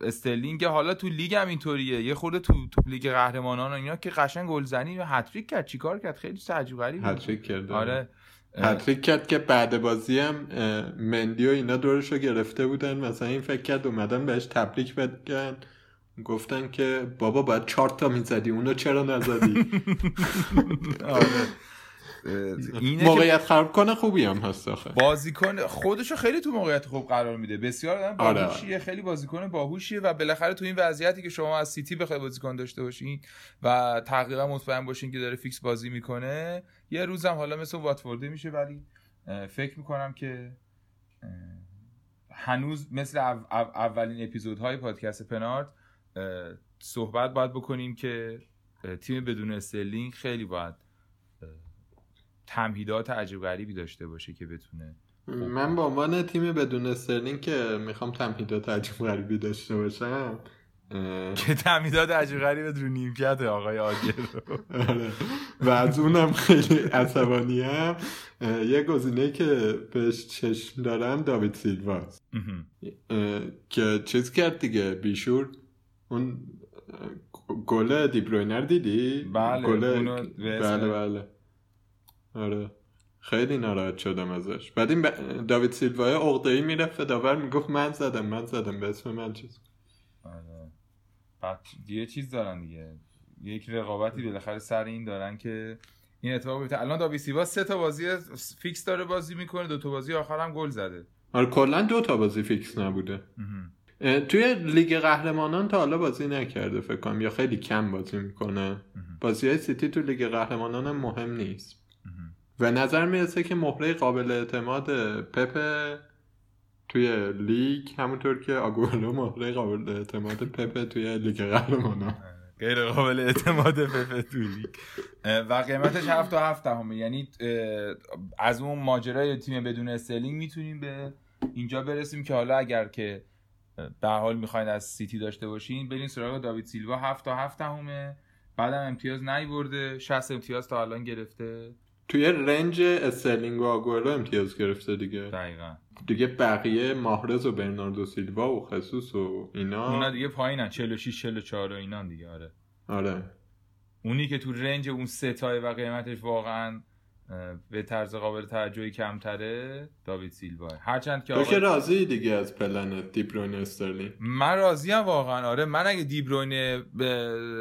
استرلینگ حالا تو لیگ هم اینطوریه. یه خورده تو تو لیگ قهرمانان و اینا که قشنگ گلزنی و هتریک کرد. چیکار کرد؟ خیلی غریبی بود. هتریک کرده آره. اه، هتریک کرد که بعد بازی هم مندی و اینا دورش رو گرفته بودن. مثلا این فکر کرد اومدن بهش تبریک بگن. گفتن که بابا باید چهار تا می‌زدی اونو چرا نزدی؟ <laughs> آره. اینه موقعیت خراب کنه خوبی هم هست آخه. بازیکن خودشو خیلی تو موقعیت خوب قرار میده. بسیار آدم آره. باهوشیه خیلی بازیکن باهوشیه و بالاخره تو این وضعیتی که شما از سیتی بخوای بازیکن داشته باشین و تقریبا مطمئن باشین که داره فیکس بازی می‌کنه یه روزم حالا مثل واتفورده میشه ولی فکر می‌کنم که هنوز مثل او- او- اولین اپیزودهای پادکست پنارت اه، صحبت باید بکنیم که تیم بدون استرلینگ خیلی باید تمهیدات عجیب غریبی داشته باشه که بتونه من به عنوان تیم بدون استرلینگ که می‌خوام تمهیدات عجیب غریبی داشته باشم که تمهیدات عجیب غریب رو نیمکت آقای آگر آره. و از اونم خیلی عصبانیم یه گزینه که بهش چشم دارم داوید سیلواست اه، که چیز کرد دیگه بیشور. اون گل دیبروینر دیدی؟ بله، گل بله بله. آره. خیلی ناراحت شدم ازش. بعد این داوید سیلوای عقده‌ای می‌رفت داور می‌گفت من زدم من زدم به اسم من چیز. آره. یه چیز دارن دیگه. یک رقابتی بالاخره سر این دارن که این اتفاق بیفته. الان داوید سیلوا سه تا بازی فیکس داره بازی می‌کنه دو تا بازی آخر هم گل زده. آره کلا دو تا بازی فیکس نبوده. توی لیگ قهرمانان تا حالا بازی نکرده فکر کنم یا خیلی کم بازی می‌کنه. بازی های سیتی تو لیگ قهرمانان هم مهم نیست. و نظر می‌رسه که مهره قابل اعتماد پپ توی لیگ همونطور که آگورو مهره قابل اعتماد پپ توی لیگ قهرمانان غیر قابل اعتماد پپ تو لیگ. و قیمتش 7 تا 7 دهمه. یعنی از اون ماجرای تیم بدون استرلینگ می‌تونیم به اینجا برسیم که حالا اگر که به حال می‌خواین از سیتی داشته باشین برین سراغ داوید سیلوا. 7 تا 7 دهمه. بعدم امتیاز نیورده. 60 امتیاز تا الان گرفته. توی range استرلینگ و آگورو امتیاز گرفته دیگه. دقیقا. دیگه بقیه محرز و برناردو سیلوا و خسوس و اینا. اونا دیگه پایینن. 46 44 و اینان دیگه آره. آره. اونی که تو range اون ستای و قیمتش واقعا به طرز قابل توجهی کمتره داوید سیلوا. هرچند که تو که راضی دیگه از پلنت دیبروین استرلینگ؟ من راضیم واقعا. آره من اگه دیبروین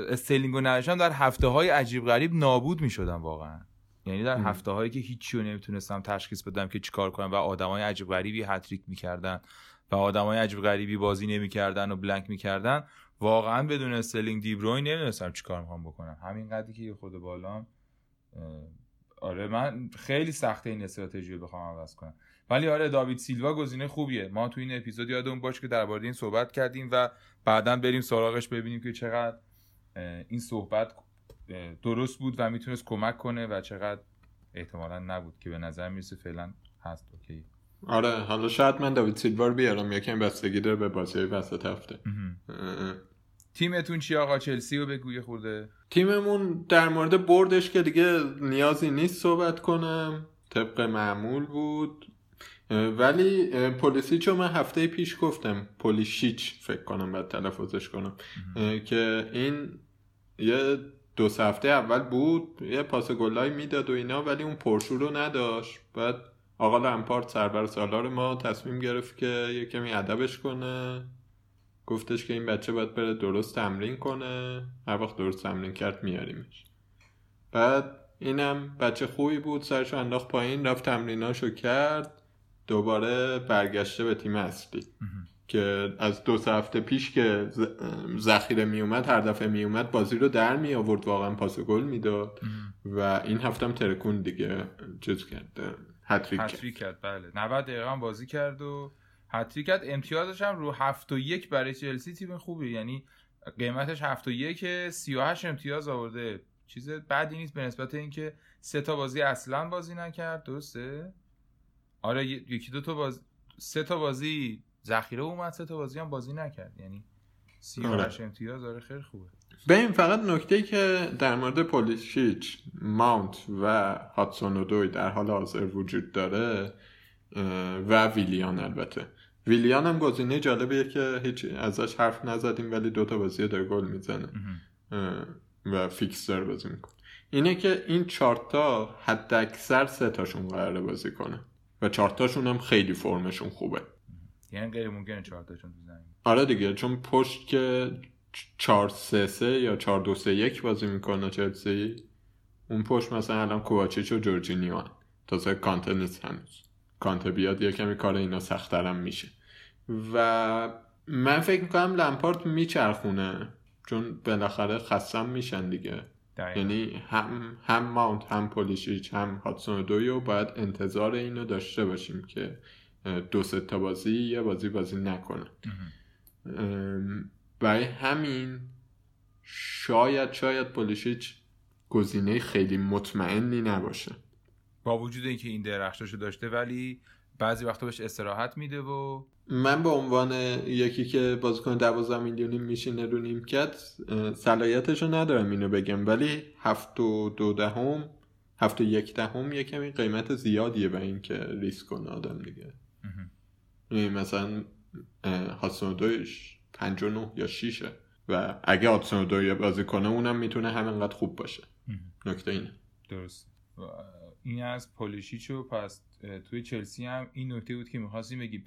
استرلینگو نداشتم در هفته های عجیب غریب نابود می شدم واقعا. یعنی در. هفته هایی که هیچی رو نمی‌تونستم تشخیص بدم که چیکار کنم و آدمای عجیب غریبی هتریک می‌کردن و آدمای عجیب غریبی بازی نمی‌کردن و blank می‌کردن واقعا بدون استرلینگ دیبروین نمی‌دونستم چیکار می‌خوام بکنم. همین قدری که خود بالام آره من خیلی سخته این استراتژی رو بخوام عوض کنم. ولی آره داوید سیلوا گزینه خوبیه. ما تو این اپیزود یادمون باشه که درباره این صحبت کردیم و بعدا بریم سراغش ببینیم که چقدر این صحبت درست بود و می‌تونست کمک کنه و چقدر احتمالا نبود که به نظر می‌رسه فعلا هست اوکی. آره حالا شاید من داوید سیلوا رو بیارم یکم بستگی داره به بازی وسط هفته. تیمتون چی آقا؟ چلسی رو بگو یه خورده. تیممون در مورد بردش که دیگه نیازی نیست صحبت کنم. طبق معمول بود. ولی اه، پولیسیچو من هفته پیش گفتم. پولیشیچ فکر کنم باید تلفظش کنم. که این یه دو هفته اول بود یه پاس گلای می‌داد و اینا ولی اون پرشور رو نداشت. بعد آقا لمپارت سربر سالار ما تصمیم گرفت که یه کمی ادبش کنه. گفتش که این بچه باید بره درست تمرین کنه. هر وقت درست تمرین کرد میاریمش. بعد اینم بچه خوبی بود سرشو انداخت پایین رفت تمریناشو کرد. دوباره برگشته به تیم اصلی. که از دو سه هفته پیش که ذخیره می اومد هر دفعه می اومد بازی رو در می آورد واقعا پاس گل می‌داد. و این هفته هم ترکون دیگه چیز کرد هتریک کرد. هتریک کرد بله. 90 دقیقه هم بازی کرد و هتریک کرد. امتیازش هم رو 7 و 1 برای چلسی تیم خوبی. یعنی قیمتش 7 و 1 38 امتیاز آورده. چیز بدی نیست به نسبت اینکه سه تا بازی اصلا بازی نکرد. درسته؟ آره یکی دو تا باز سه تا بازی ذخیره اومد سه تا بازی هم بازی نکرد. یعنی 38 امتیاز آره خیلی خوبه. ببین فقط نکته که در مورد پولیشیچ ماونت و هاتسون و دوی در حال حاضر وجود داره و ویلیان البته. ویلیان هم گزینه جالبیه که هیچ ازش حرف نزدیم ولی دوتا بازی داره گل می‌زنه. و فیکسر بازی می‌کنه. اینه که این چارتا حد اکثر سه تاشون قراره بازی کنه و چارتاشون هم خیلی فرمشون خوبه. یعنی غیر ممکنه چهار تاشون تو زمین آره دیگه چون پشت که 4 3 3 یا 4 2 3 1 بازی می‌کنه چلسی اون پشت مثلا الان کوواچیچ و جورجینیو. تازه کانته نیست هنوز کانته بیاد یه کمی کار اینا سختترم میشه و من فکر می‌کنم لمپارت میچرخونه چون بالاخره خستم میشن دیگه. یعنی هم هم ماونت هم پولیشیچ هم هاتسون دویو باید انتظار اینو داشته باشیم که دو سه تا بازی یه بازی بازی نکنن ام، برای همین شاید شاید پولیشیچ گزینه خیلی مطمئنی نباشه. با وجود اینکه این درخشاشو داشته ولی بعضی وقتا بهش استراحت میده و من به عنوان یکی که بازیکن 12 میلیونی میشینه رو نیمکت اه، صلاحیتشو ندارم اینو بگم. ولی هفت و دو دهم هفت و یک دهم یه کمی قیمت زیادیه به این که ریسک کنه آدم دیگه مثلا هاتسون دویش پنج و نه یا شیشه. و اگه هاتسون دوی بازی کنه اونم می‌تونه همینقدر خوب باشه. نکته اینه. درست. این از پولیشیچو پس توی چلسی هم این نکته بود که می‌خواستیم بگیم.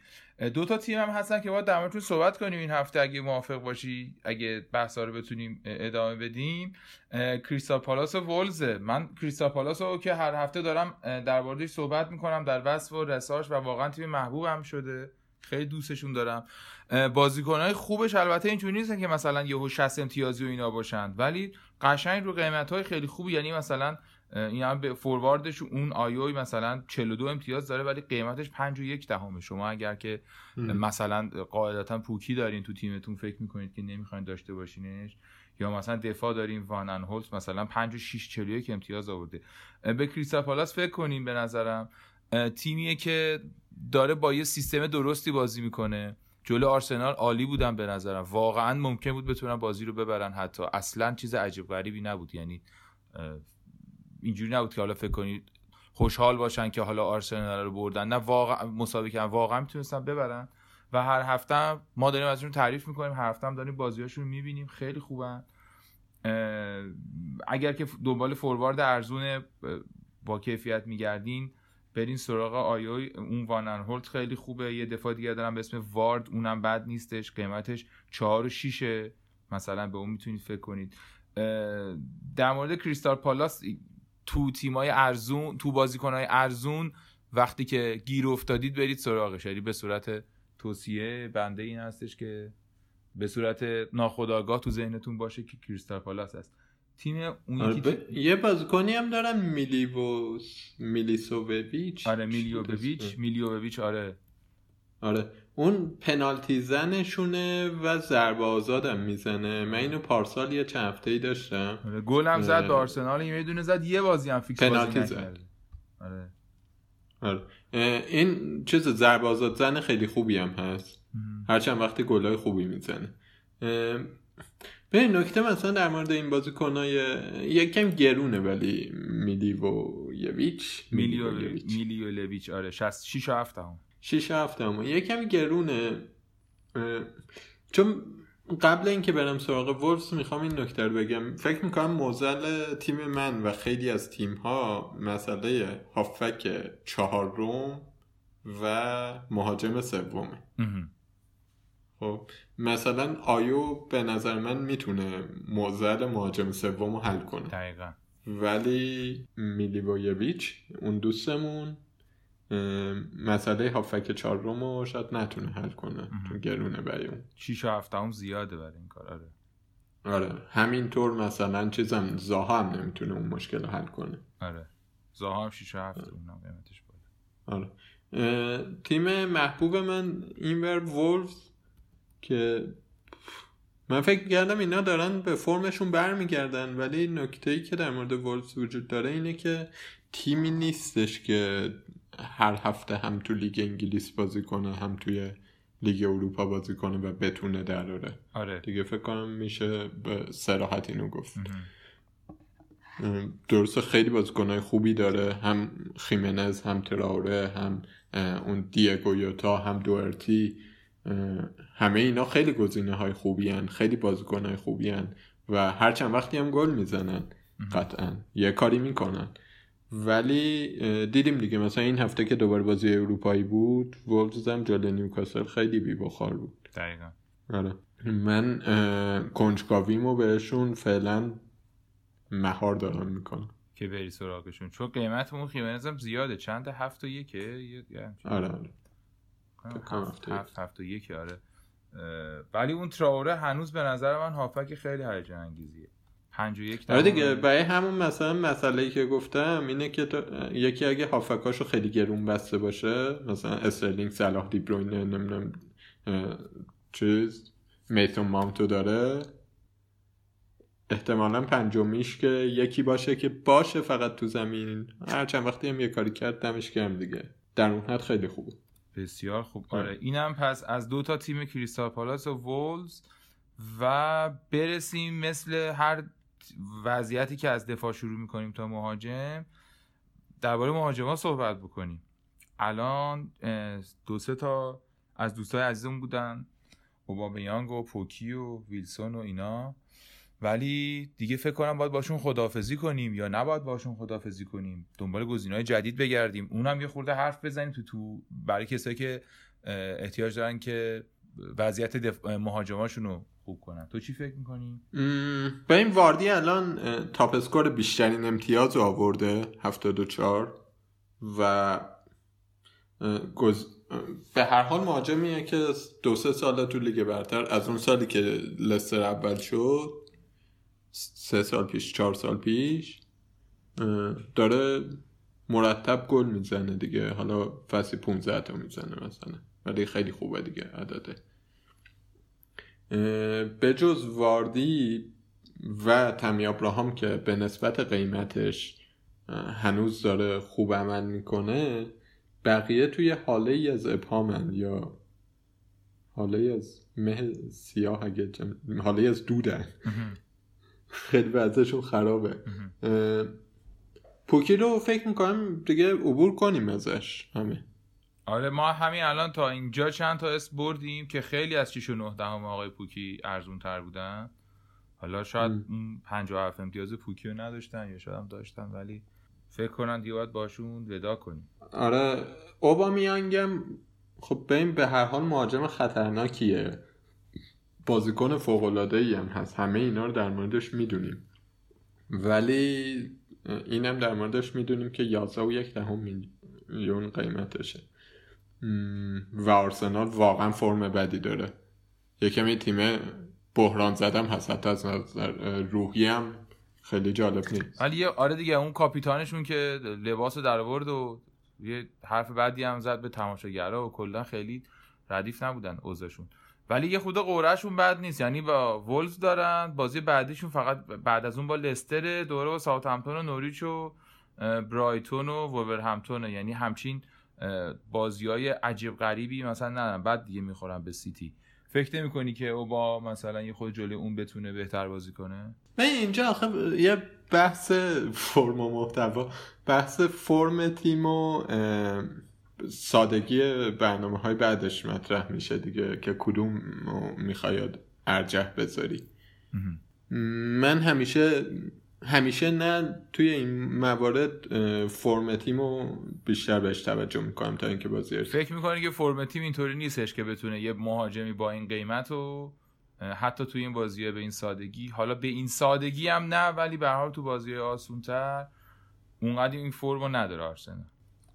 دو تا تیم هم هستن که باید در موردشون صحبت کنیم این هفته. اگه موافق باشی اگه بحثا رو بتونیم ادامه بدیم. کریستال پالاس و من کریستال پالاس رو که هر هفته دارم در موردش صحبت می‌کنم در وصف و رساش و واقعا تیم محبوبم شده. خیلی دوستشون دارم. بازیکنهای خوبش البته اینجوری نیستن که مثلا یهو 60 امتیازی و اینا باشند ولی قشنگ رو قیمت های خیلی خوبی یعنی مثلا این هم به فورواردش اون آیوی مثلا 42 امتیاز داره ولی قیمتش 5 و یک دهمه. شما اگر که مثلا قاعدتا پوکی دارین تو تیمتون فکر می‌کنید که نمی‌خواین داشته باشینش یا مثلا دفاع داریم وانن هولز مثلا 5 و 6 41 امتیاز آورده. به کریستال پالاس فکر کنیم به نظرم. تیمیه که داره با یه سیستم درستی بازی می‌کنه. جلو آرسنال عالی بودن به نظرم. واقعا ممکن بود بتونن بازی رو ببرن حتی. اصلا چیز عجیب غریبی نبود. یعنی اینجوری نبود که حالا فکر کنید خوشحال باشن که حالا آرسنال رو بردن. نه واقعا مسابقه کردن. واقعا می‌تونستن ببرن. و هر هفته ما داریم ازشون تعریف می‌کنیم. هر هفته هم داریم بازیاشون رو می‌بینیم. خیلی خوبن. اگر که دنبال فوروارد ارزون با کیفیت میگردین برین سراغ آیوی اون وانن هولت. خیلی خوبه. یه دفاع دیگه دارم به اسم وارد. اونم بد نیستش. قیمتش چهار و شیشه. مثلا به اون می‌تونید فکر کنید. در مورد کریستال پالاس تو تیمای ارزون تو بازیکنهای ارزون وقتی که گیر افتادید برید سراغش یعنی به صورت توصیه بنده این هستش که به صورت ناخودآگاه تو ذهنتون باشه که کریستال پالاس هست. تیم اون آره، ب- یه بازیکنی هم دارن میلیوس میلیسوویچ. آره میلیوویچ میلیوویچ آره. آره. اون پنالتی زنشونه و ضربه آزادم می‌زنه. من اینو پارسال یه چند هفته ای داشتم. آره گل هم زد. به آرسنال یه دونه زد یه بازی هم فیکس بازی پنالتی زد. نکرده آره. آره. این چیز ضربه آزاد زن خیلی خوبی هم هست. هرچند وقتی گلای خوبی می‌زنه. ببین نکته مثلا در مورد این بازیکنای یک کم گرونه ولی میلیوویچ میلیوویچ میلیوویچ آره 66 و 7 هم. شیش هفته اما یه کمی گرونه. چون قبل اینکه برم سراغ وولفز می‌خوام این نکته رو بگم. فکر می‌کنم موزل تیم من و خیلی از تیم ها مسئله هافک چهارم و مهاجم سومه. خب مثلا آیو به نظر من می‌تونه موزل مهاجم سوم رو حل کنه. دقیقا. ولی میلیوویچ اون دوستمون مسئله هافک چهارم رو شاید نتونه حل کنه تو گرونه برای اون. 6 و 7 هم زیاده برای این کار آره. آره. همینطور مثلا چیزم زاها هم نمی‌تونه اون مشکل رو حل کنه. آره. زاها هم 6 و 7 اونم قیمتش بالا. آره. تیم محبوب من اینور وولفز که من فکر کردم اینا دارن به فرمشون برمیگردن ولی نکته ای که در مورد وولفز وجود داره اینه که تیمی نیستش که هر هفته هم تو لیگ انگلیس بازی کنه هم توی لیگ اروپا بازی کنه و بتونه دراره آره دیگه فکر کنم میشه به سراحت اینو گفت. درسته خیلی بازیکنهای خوبی داره هم خیمنز هم تراوره هم اون دیگو یوتا هم دوارتی اه، همه اینا خیلی گزینه های خوبی هن. خیلی بازیکن های خوبی هن. و هر چند وقتی هم گل می‌زنن قطعا یه کاری می‌کنن ولی دیدیم دیگه. مثلا این هفته که دوباره بازی اروپایی بود وولز هم جلوی نیوکاسل. خیلی بی بخار بود. دقیقا. آره. من کنجکاویمو بهشون فعلا مهار دارم می‌کنم. که بری سراغشون. چون قیمت اون خیمنز هم زیاده. چند هفت و یکه؟ یه- آره آره. هفت هفت. هفت هفت و یک آره. ولی اون تراوره هنوز به نظر من هافک خیلی هیجان انگیزیه. پنج و یک آره دهم. دیگه برای همون مثلا مسئله ای که گفتم اینه که تو- یکی اگه هافکاشو خیلی گرون بسته باشه مثلا استرلینگ صلاح دیبروینه نمی‌دونم چیز میتون ماونتو داره. احتمالا پنجمیش که یکی باشه که باشه فقط تو زمین. هر چند وقتی هم یه کاری کرد دمش گرم دیگه. در اون حد خیلی خوبه بسیار خوب. آره. آره. اینم پس از دو تا تیم کریستال پالاس و وولز و برسیم مثل هر وضعیتی که از دفاع شروع می‌کنیم تا مهاجم درباره مهاجما صحبت بکنیم. الان دو سه تا از دوستای عزیزمون بودن. اوبامیانگ و پوکی و ویلسون و اینا. ولی دیگه فکر کنم باید باشون خدافزی کنیم یا نباید باشون خدافزی کنیم. دنبال گزینه‌های جدید بگردیم. اونم یه خورده حرف بزنیم تو تو برای کسایی که احتیاج دارن که وضعیت دف... مهاجماشون رو خوب کنن. تو چی فکر می‌کنی؟ ببین واردی الان top score بیشترین امتیاز رو آورده 74 و گز... به هر حال مهاجمیه که دو سه ساله تو لیگ برتر. از اون سالی که لستر اول شد سه سال پیش چهار سال پیش داره مرتب گل می‌زنه دیگه. حالا فصل 15 تا می‌زنه مثلا. ولی خیلی خوبه دیگه عدده. به جز واردی و تمی ابراهام که به نسبت قیمتش هنوز داره خوب عمل می‌کنه بقیه توی حاله ای از ابهامن یا حاله ای از مه سیاه اگه جمع- حاله ای از دودن. خیلی وضعشون خرابه. پوکی رو فکر می‌کنم دیگه عبور کنیم ازش همه. آره ما همین الان تا اینجا چند تا اسم بردیم که خیلی از 6 و 9 دهم آقای پوکی ارزون تر بودن. حالا شاید. اون 57 امتیاز پوکی رو نداشتن یا شاید هم داشتن ولی فکر کنن دیگه باید باشون ودا کنیم. آره اوبامیانگم خب ببین به هر حال مهاجم خطرناکیه. بازیکن فوق ای هم هست. همه اینا رو در موردش می‌دونیم. ولی اینم در موردش می‌دونیم که 11 و یک دهم میلیون قیمتشه. و آرسنال واقعا فرم بدی داره. یه کمی تیم بحران زدم هست حتی از نظر روحی هم خیلی جالب نیست. ولی آره دیگه اون کاپیتانشون که لباس در آورد و یه حرف بعدی هم زد به تماشاگرا و کلا خیلی ردیف نبودن اوضاعشون. ولی یه خرده قرعه‌شون بد نیست. یعنی با وولز دارن بازی بعدیشون فقط بعد از اون با لستر داره با ساوثهمپتون و نوریچ و برایتون و وولورهمپتون. یعنی همچین بازی های عجیب غریبی مثلا نه بعد دیگه می‌خورن به سیتی. فکر نمی کنی که او با مثلا یه خرده جلوی اون بتونه بهتر بازی کنه؟ من اینجا آخه یه بحث فرم و محتوا بحث فرم تیم و سادگی برنامه های بعدش مطرح میشه دیگه که کدوم رو می‌خوای ارجح بذاری. من همیشه همیشه نه توی این موارد فرم تیم رو بیشتر بهش توجه می‌کنم تا اینکه بازی فکر می‌کنی که فرم تیم اینطوری نیستش که بتونه یه مهاجمی با این قیمت و حتی توی این بازی به این سادگی حالا به این سادگی هم نه ولی به هر حال تو بازی آسونتر اونقدر این فرم رو نداره آرسنال.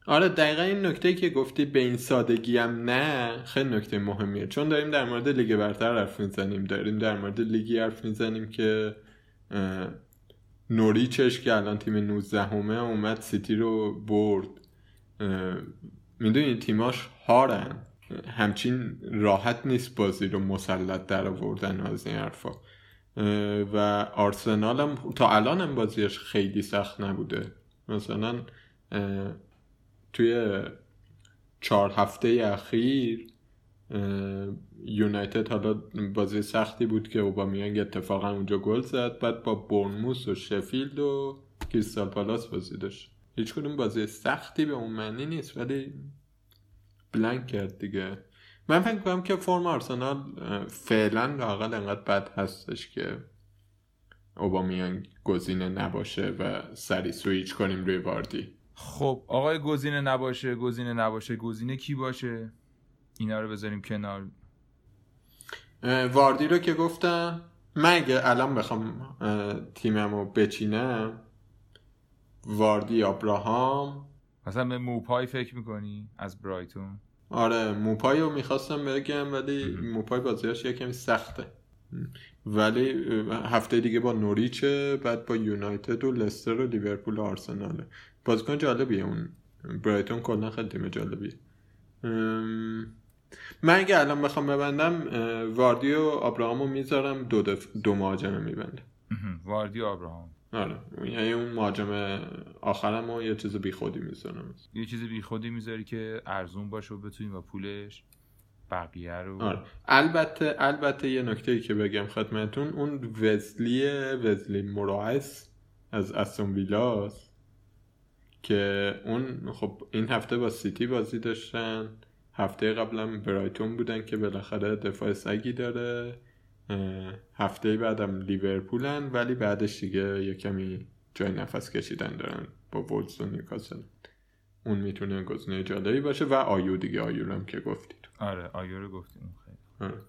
آره دقیقا این نکته که گفتی به این سادگی هم نه خیلی نکته مهمیه. چون داریم در مورد لیگ برتر حرف می‌زنیم داریم در مورد لیگی حرف می‌زنیم که نوریچش که الان تیم 19 همه اومد سیتی رو برد. می‌دونی تیماش هارن. همچین راحت نیست بازی رو مسلط در آوردن از این حرفا. و آرسنال هم تا الان هم بازیش خیلی سخت نبوده. مثلا توی چهار هفته اخیر یونایتد حالا بازی سختی بود که اوبامیانگ اتفاقا اونجا گل زد بعد با برنموس و شفیلد و کریستال پالاس بازی داشت. هیچ کدوم بازی سختی به اون معنی نیست ولی بلنک کرد دیگه. من فکر کنم که فرم آرسنال فعلا لاقل انقدر بد هستش که اوبامیان گزینه نباشه و سری سویچ کنیم روی واردی. خب آقای گزینه نباشه گزینه نباشه گزینه کی باشه؟ اینا رو بذاریم کنار. واردی رو که گفتم من اگه الان بخوام تیمم رو بچینم واردی آبراهام مثلا به موپای فکر می‌کنی؟ از برایتون؟ آره موپای رو می‌خواستم بگم ولی موپای بازیاش یه کمی سخته ولی هفته دیگه با نوریچه بعد با یونایتد و لستر و لیورپول و آرسناله بازیکن جالبیه اون. برایتون کلا خیلی تیم جالبیه. ام، من اگه الان بخوام ببندم واردی و آبراهامو می‌ذارم دو, دف... دو مهاجمه میبندم. واردی و آبراهام آره. یعنی اون مهاجم آخرم رو یه چیز بی خودی می‌ذارم. یه چیز بی خودی می‌ذاری که ارزون باشه و بتونیم با پولش بقیه رو آره. البته البته یه نکته ای که بگم خدمتون اون وزلی وزلی مراعس از استون ویلاس که اون خب این هفته با سیتی بازی داشتن. هفته قبلم برایتون بودن که بالاخره دفاع سگی داره. هفته بعدم لیورپولن ولی بعدش دیگه یه کمی جای نفس کشیدن دارن با وولز و نیوکاسل. اون می‌تونه گزینه جالبی باشه و آیو دیگه آیو هم که گفتید. آره آیو رو گفتیم. خیلی. آره.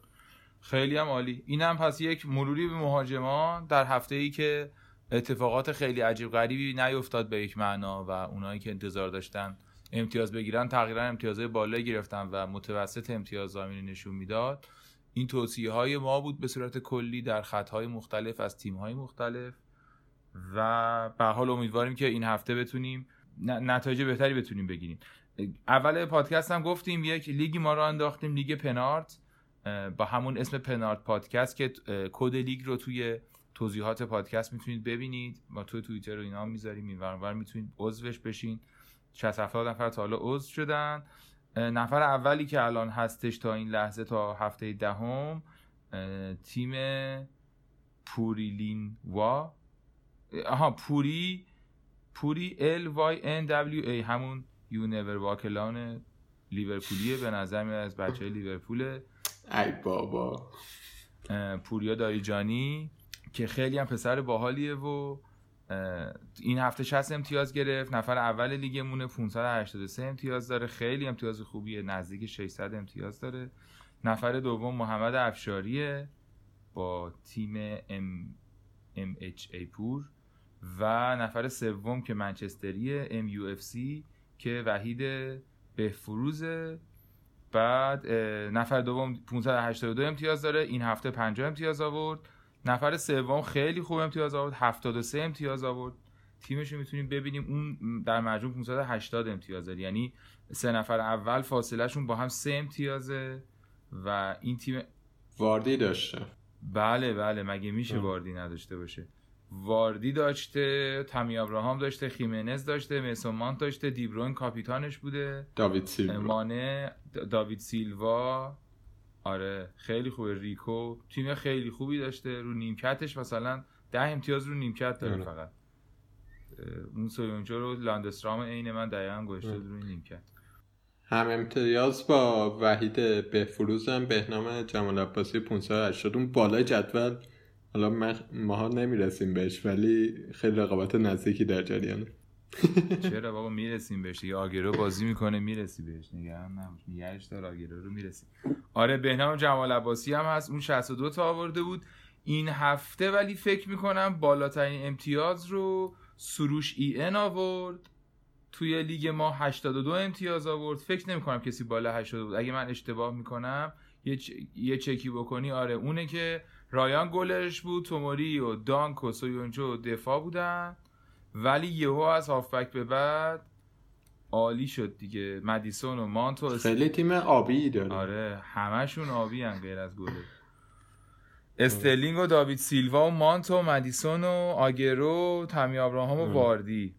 خیلی هم عالی. این هم پس یک مروری به مهاجمان در هفته ای که اتفاقات خیلی عجیب غریبی نیفتاد به یک معنا و اونایی که انتظار داشتن امتیاز بگیرن تقریبا امتیازهای بالایی گرفتن و متوسط امتیاز زمینی نشون می‌داد. این توصیه های ما بود به صورت کلی در خطهای مختلف از تیم های مختلف. و به حال امیدواریم که این هفته بتونیم نتایج بهتری بتونیم بگیریم. اول پادکست هم گفتیم یک لیگی ما رو انداختیم لیگ پنارت. با همون اسم پنارت پادکست که کد لیگ رو توی توضیحات پادکست می‌تونید ببینید. ما توی توییتر و اینا می‌ذاریم این ور می‌تونید عضوش بشین. 60 70 نفر تا حالا عضو شدن. نفر اولی که الان هستش تا این لحظه تا هفته دهم اه، تیم پوریلین وا. آها پوری پوری ال وای ان دبلیو ای همون یو نور واکلان لیورپولیه. به نظر میاد از بچه لیورپوله ای بابا. پوریا دایجانی که خیلی هم پسر باحالیه و این هفته 60 امتیاز گرفت نفر اول لیگمونه 583 امتیاز داره خیلی امتیاز خوبیه نزدیک 600 امتیاز داره. نفر دوم محمد افشاریه با تیم MMHA پور. و نفر سوم که منچستریه MUFC که وحید بهفروزه. بعد نفر دوم 582 امتیاز داره این هفته 50 امتیاز آورد. نفر سوم خیلی خوب امتیاز آورد. 73 امتیاز آورد. تیمش رو می‌تونیم ببینیم. اون در مجموع 580 امتیاز داره یعنی سه نفر اول فاصله شون با هم سه امتیازه و این تیم واردی داشته. بله بله. مگه میشه. واردی نداشته باشه؟ واردی داشته تامی ابراهام داشته خیمنز داشته میسون داشته دیبروین کاپیتانش بوده. داوید سیلوا. مانه داوید سیلوا. آره خیلی خوبه. ریکو تیم خیلی خوبی داشته. رو نیمکتش مثلا ده امتیاز رو نیمکت داره آره. فقط. اون سویونچو رو لاندسترام عین من دقیقا گذاشته آره. روی نیمکت. هم امتیاز با وحید بهفروز هم بهنام جمال عباسی 580 اون بالای جدول. حالا ما ماها نمی‌رسیم بهش ولی خیلی رقابت نزدیکی در جریانه. <laughs> چرا بابا می‌رسیم بهش دیگه؟ آگرو بازی می‌کنه می‌رسی بهش. نگران نباش نگهش دار آگرو رو می‌رسی آره بهنام جمال عباسی هم هست. اون 62 تا آورده بود. این هفته ولی فکر می‌کنم بالاترین امتیاز رو سروش ای ان آورد. توی لیگ ما 82 امتیاز آورد. فکر نمی‌کنم کسی بالا 80 بود. اگه من اشتباه می‌کنم یه, چ... یه چکی بکنی آره اونه که رایان گلش بود. توموری و دانک و سویونچو دفاع بودن. ولی یهو از هافبک به بعد عالی شد دیگه. مدیسون و مانتو خیلی تیم آبی داره. آره همشون آبی هم غیر از گله. استرلینگ و داوید سیلوا و مانتو و مدیسون و آگرو تامی ابراهام و. واردی.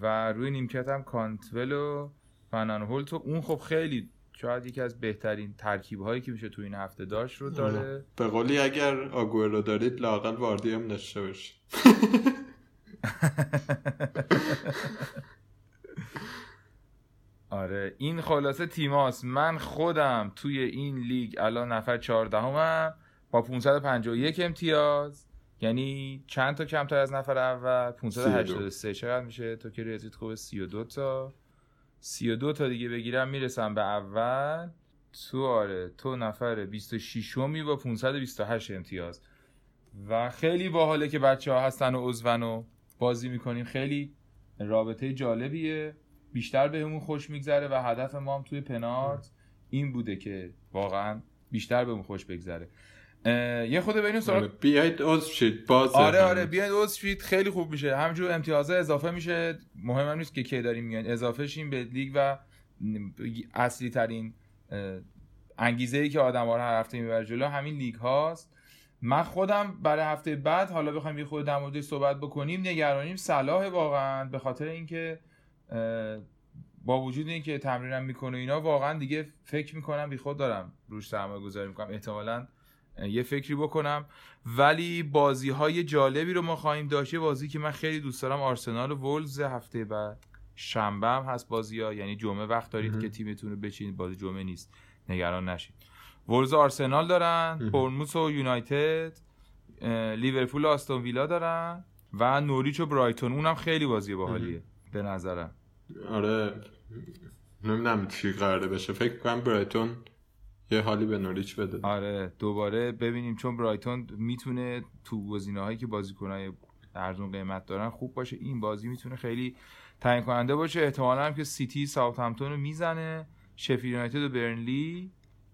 و روی نیمکت هم کانتول و فنان هولت و اون خب خیلی شاید یکی از بهترین ترکیب هایی که میشه تو این هفته داشت رو داره. به قولی اگر آگوئرو دارید لاقل واردی هم داشته باشید. <laughs> <laughs> آره این خلاصه تیماس. من خودم توی این لیگ الان نفر 14 همم با 551 امتیاز. یعنی چند تا کمتر از نفر اول؟ 583 چقدر میشه؟ تو که ریاضیت خوبه؟ 32 تا. 32 تا دیگه بگیرم می‌رسم به اول. تو آره تو نفر 26 می با 528 امتیاز. و خیلی باحاله که بچه ها هستن و عضون و بازی می‌کنیم. خیلی رابطه جالبیه. بیشتر بهمون خوش میگذره و هدف ما هم توی پنارت این بوده که واقعا بیشتر بهمون خوش بگذره. یه خود بریم آره، سراغ بیاید عضو شید. باز آره آره بیاید عضو شید. خیلی خوب میشه. همینجور امتیازه اضافه میشه. مهم هم نیست که کی داریم میان اضافه شیم به لیگ و اصلی ترین انگیزه ای که آدم ها هر هفته می‌بره جلو همین لیگ هاست. من خودم برای هفته بعد حالا بخوایم یه خود در موردش صحبت بکنیم نگرانیم صلاح واقعا به خاطر اینکه با وجود اینکه تمرینم می‌کنه اینا واقعا دیگه فکر می‌کنم بی خود دارم روش سرمایه گذاری می‌کنم. احتمالاً یه فکری بکنم. ولی بازی های جالبی رو ما خواهیم داشت. بازی که من خیلی دوست دارم آرسنال و ولز هفته بعد. شنبه هم هست بازی ها یعنی جمعه وقت دارید مهم. که تیمتون رو بچینید. بازی جمعه نیست. نگران نشید ولز آرسنال دارن مهم. برنموس و یونایتد لیورپول و آستون ویلا دارن و نوریچ و برایتون. اونم خیلی بازی باحالیه به نظرم. آره نمی‌دونم چی قراره بشه. فکر کنم برایتون یه حالی به نوریچ بده. آره دوباره ببینیم. چون برایتون می‌تونه تو گزینه هایی که بازیکنهای ارزون قیمت دارن خوب باشه. این بازی می‌تونه خیلی تعیین کننده باشه. احتمالا هم که سیتی ساوثهمپتون رو می‌زنه. شفیلد یونایتد و برنلی.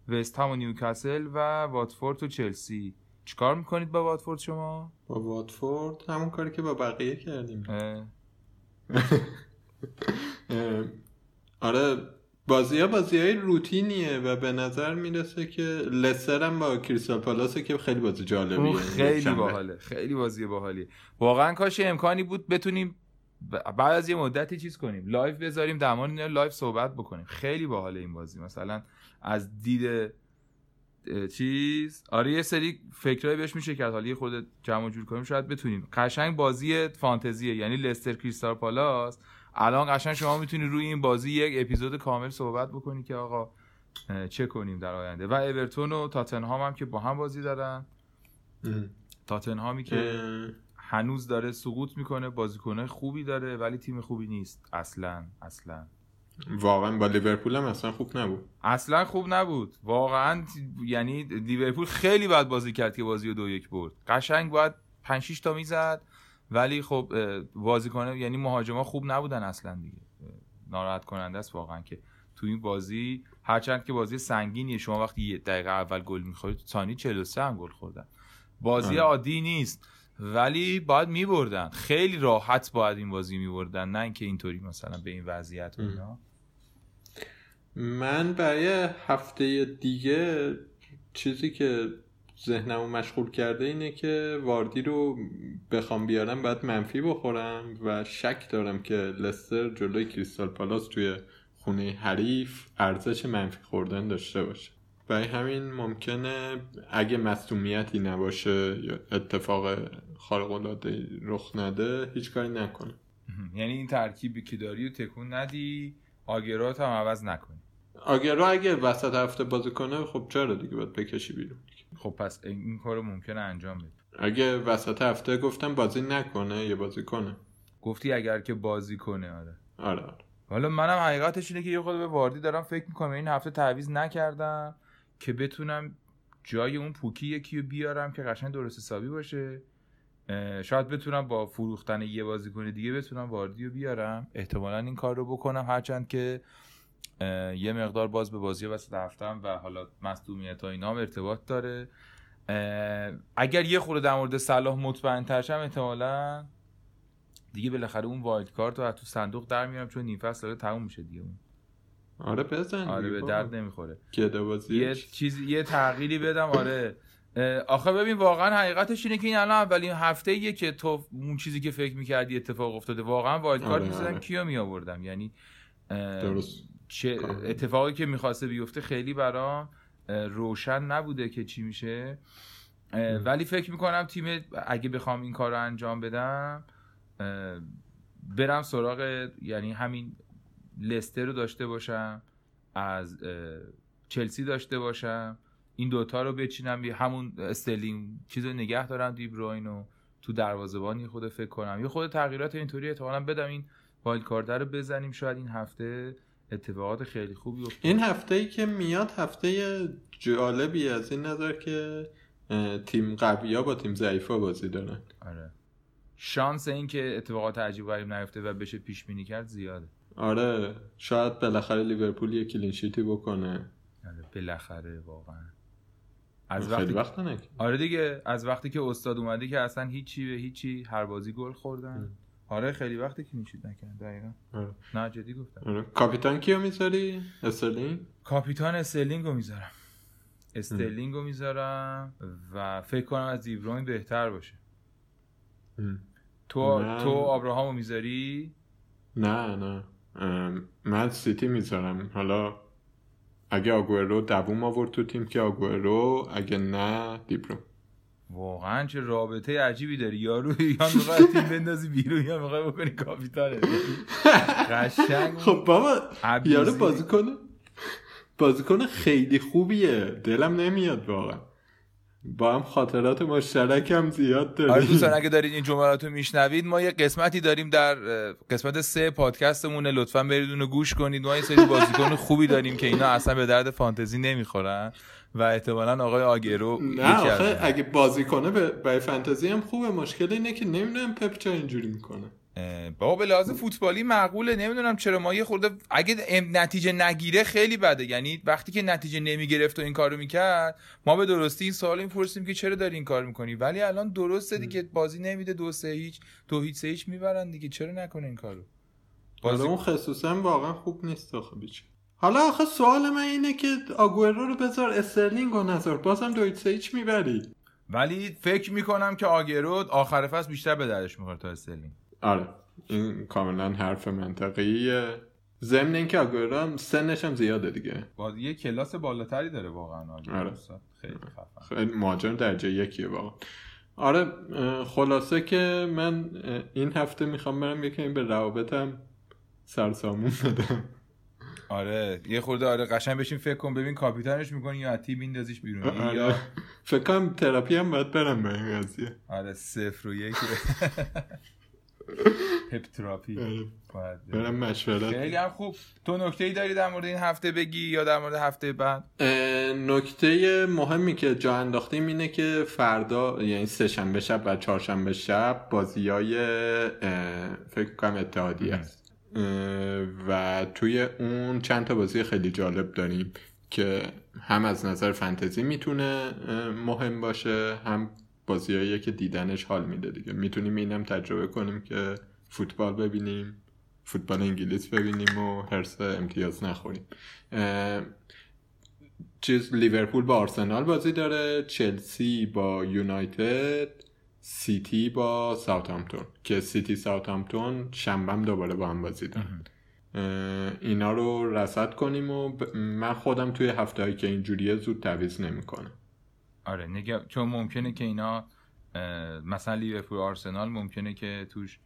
وست هم و نیوکاسل و واتفورد و چلسی. چیکار می‌کنید با واتفورد شما؟ با واتفورد همون کاری که با بقیه کردیم. <laughs> آره بازی ها بازی های روتینیه و به نظر می‌رسه که لستر هم با کریستال پالاسه که خیلی بازی جالبیه. خیلی. باحاله. خیلی بازی باحالیه. واقعا کاش امکانی بود بتونیم بعد از یه مدتی چیز کنیم؟ live بذاریم در مورد live صحبت بکنیم. خیلی باحاله این بازی. مثلا از دید چیز. آره یه سری فکرایی بهش میشه کرد. حالا یه خود جمع جور کنیم شاید بتونیم. قشنگ بازی فانتزیه یعنی لستر کریستال پالاس. الان قشنگ شما می‌تونی روی این بازی یک اپیزود کامل صحبت بکنی که آقا چه کنیم در آینده. و اورتون و تاتنهام هم که با هم بازی دارن. تاتنهامی که هنوز داره سقوط می‌کنه بازیکنه خوبی داره ولی تیم خوبی نیست. اصلا اصلا. واقعا با لیورپول هم اصلا خوب نبود. اصلا خوب نبود. واقعا یعنی لیورپول خیلی بد بازی کرد که بازی رو دو یک برد. قشنگ باید 5 6 تا می‌زد ولی خب اه، بازیکنه یعنی مهاجما خوب نبودن اصلا دیگه. ناراحت کننده است واقعا که تو این بازی هرچند که بازی سنگینیه. شما وقتی یه دقیقه اول گل می‌خورید ثانی 43 هم گل خوردن. بازی آره. عادی نیست. ولی باید میبردن. خیلی راحت باید این بازی میبردن. نه اینکه اینطوری مثلا به این وضعیت و اینا. من برای هفته دیگه چیزی که ذهنمو مشغول کرده اینه که واردی رو بخوام بیارم باید منفی بخورم و شک دارم که لستر جلوی کریستال پالاس توی خونه حریف ارزش منفی خوردن داشته باشه. برای همین ممکنه اگه مصومیتی نباشه یا اتفاق خارق‌العاده رخ نده هیچ کاری نکنه. یعنی این ترکیبی که داری رو تکون ندی. آگرات هم عوض نکنی. آگرو اگه وسط هفته بازی کنه خب چرا دیگه باید بکشی بیرون؟ خب پس این کار رو ممکنه انجام بدی اگه وسط هفته گفتم بازی نکنه یه بازی کنه. گفتی اگر که بازی کنه آره. آره آره. حالا منم حقیقتش اینه که یه خود به واردی دارم فکر می‌کنم این هفته تعویض نکردم که بتونم جای اون پوکی یکی رو بیارم که قشنگ درست حسابی باشه. شاید بتونم با فروختن یه بازیکن دیگه بتونم واردی رو بیارم. احتمالا این کار رو بکنم. هرچند که یه مقدار باز به بازی وسط هفتم و حالا مصدومیت ها اینا هم ارتباط داره. اگر یه خورده در مورد صلاح مطمئن ترشم احتمالا دیگه بالاخره اون وایلد کارت رو از تو صندوق در میارم چون نیم فصل داره تموم میشه دیگه اون. آره بزن آره به. درد نمی‌خوره. یه چیز یه تغییری بدم. آره. آخه ببین واقعا حقیقتش اینه که این الان اولین هفته ایه که تو اون چیزی که فکر می‌کردی اتفاق افتاده واقعا wild card می‌زدم. کیو می آوردم یعنی درست چه. اتفاقی که می‌خواسته بیفته خیلی برام روشن نبوده که چی میشه. ولی فکر می‌کنم تیم اگه بخوام این کار رو انجام بدم برم سراغ یعنی همین لستر رو داشته باشم از چلسی داشته باشم این دوتا رو بچینم. همون استرلینگ چیز رو نگه دارم دیبروین رو تو دروازه‌بان یه خرده فکر کنم. یه خرده تغییرات اینطوری احتمالاً بدم این wild card رو بزنیم. شاید این هفته اتفاقات خیلی خوبی افتاد. این هفته ای که میاد هفته جالبی از این نظر که تیم قوی با تیم ضعیف بازی دارن. آره. شانس این که اتفاقات عجیب و غریب نیفته و بشه پیش بینی کرد زیاده. آره. شاید بالاخره لیورپول یه clean sheet ی بکنه. آره بالاخره واقعا. از وقتی وقت نکرد آره دیگه از وقتی که استاد اومده که اصلا هیچی به هیچی هر بازی گل خوردن. آره خیلی وقتی که میشید نکرد دقیقا. آره. نه جدی گفتم. آره. کاپیتان کیو می‌ذاری؟ استرلینگ؟ کاپیتان استرلینگ رو می‌ذارم. استرلینگ رو می‌ذارم و فکر کنم از دیبروین بهتر باشه. تو من- تو آبراهام رو می‌ذاری؟ نه نه. من سیتی می‌ذارم. حالا اگه آگورو دووم آورد تو تیم که آگورو اگه نه دیبرو واقعا چه رابطه عجیبی داری یارو یا می‌خوای تیم بندازی بیرون یا می‌خوای بکنی کاپیتانه؟ قشنگ. خب بابا. یارو بازیکن بازیکن خیلی خوبیه. دلم نمیاد واقعا. با هم خاطرات مشترک هم زیاد آره داریم دوستان اگه دارید این جملات رو میشنوید ما یه قسمتی داریم در قسمت سه پادکستمونه. لطفا برید اونو گوش کنید. ما یه سری بازیکن خوبی داریم که اینا اصلا به درد فانتزی نمی‌خورن و احتمالا آقای آگرو نه آخه اگه بازی کنه به- فانتزی هم خوبه مشکل اینه که نمی‌دونم پپ چرا اینجوری می‌کنه. بابا به لحاظ فوتبالی معقوله نمی‌دونم چرا ما یه خورده اگه نتیجه نگیره خیلی بده. یعنی وقتی که نتیجه نمی‌گرفت و این کارو می‌کرد ما به درستی این سوال می‌پرسیم که چرا داری این کار می‌کنی؟ ولی الان درسته دیگه بازی نمیده دو سه هیچ دو هیچ سه هیچ می‌برن دیگه. چرا نکنه این کارو؟ حالا بازی اون خصوصا واقعا خوب نیست آخه حالا آخه سوال من اینه که آگورو رو بذار استرلینگ و نذار. بازم سه هیچ می‌بری. ولی فکر می‌کنم که آگورو آخر فصل بیشتر به دردش می‌خوره تا استرلینگ. آره. این کاملا حرف منطقیه. ضمن اینکه آگورو هم سنش هم زیاده دیگه. بازی یه کلاس بالاتری داره واقعا آره. خیلی خفن خیلی مهاجم درجه یکیه واقعا. آره خلاصه که من این هفته می‌خوام برم یکمی به روابطم سرسامون بدم. آره یه خورده آره قشنگ بشین فکر کن ببین کاپیتانش می‌کنی یا تیم میندازیش بیرون. آره. یا فکر کنم تراپی هم باید برم به این قضیه. آره صفر و یک. <laughs> <laughs> پپ تراپی. برم مشورت خیلی هم خوب. تو نکته ای داری در مورد این هفته بگی یا در مورد هفته بعد؟ نکته مهمی که جا انداختیم اینه که فردا یعنی سه شنبه شب و چهارشنبه شب بازی های فکر کنم اتحادی است. و توی اون چند تا بازی خیلی جالب داریم که هم از نظر فنتزی می‌تونه مهم باشه هم بازیایی که دیدنش حال میده دیگه. می‌تونیم اینم تجربه کنیم که فوتبال ببینیم فوتبال انگلیس ببینیم و حرص امتیاز نخوریم. چیز لیورپول با آرسنال بازی داره چلسی با یونایتد سیتی با ساوثهامپتون که سیتی ساوثهامپتون شنبهم دوباره با هم بازی دارن اینا رو رصد کنیم و من خودم توی هفته هایی که اینجوریه زود تعویض نمی‌کنم. آره نگه چون ممکنه که اینا مثلا لیورپول آرسنال ممکنه که توش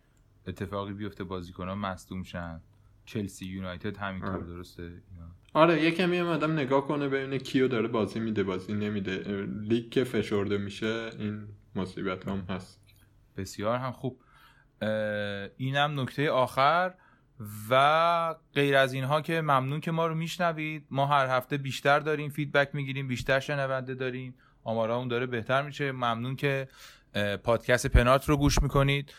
اتفاقی بیفته بازیکنان مصدوم شن. چلسی یونایتد همینطور آره. درسته؟ اینا. آره یه کمی هم آدم نگاه کنه ببینه کیو داره بازی میده بازی نمیده. لیگ که فشرده میشه این مصیبت هم هست. بسیار هم خوب. اینم نکته آخر. و غیر از اینها که ممنون که ما رو میشنوید. ما هر هفته بیشتر داریم feedback می‌گیریم بیشتر شنونده داریم. آمارامون داره بهتر میشه. ممنون که پادکست پنارت رو گوش می‌کنید.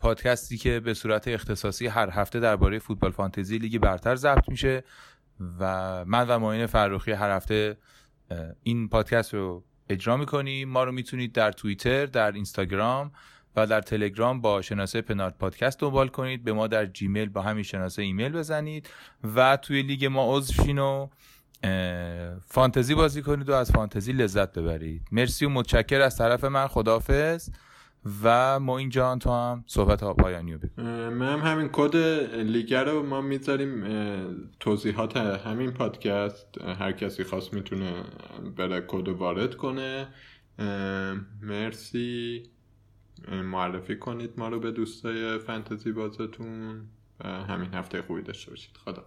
پادکستی که به صورت اختصاصی هر هفته درباره فوتبال فانتزی لیگ برتر ضبط میشه و من و معین فرخی هر هفته این پادکست رو اجرا می‌کنیم. ما رو می‌تونید در توییتر در اینستاگرام و در تلگرام با شناسه پنارت پادکست دنبال کنید. به ما در جیمیل با همین شناسه ایمیل بزنید و توی لیگ ما عضو شین و فانتزی بازی کنید و از فانتزی لذت ببرید. مرسی و متشکر از طرف من خداحافظ. و ما اینجا تو هم صحبت ها پایانی رو بگو من هم همین کد لیگر رو ما می‌ذاریم توضیحات همین پادکست. هر کسی خواست می‌تونه بره کد وارد کنه. مرسی. معرفی کنید ما رو به دوستای فنتزی بازتون. و همین هفته خوبی داشته باشید. خدا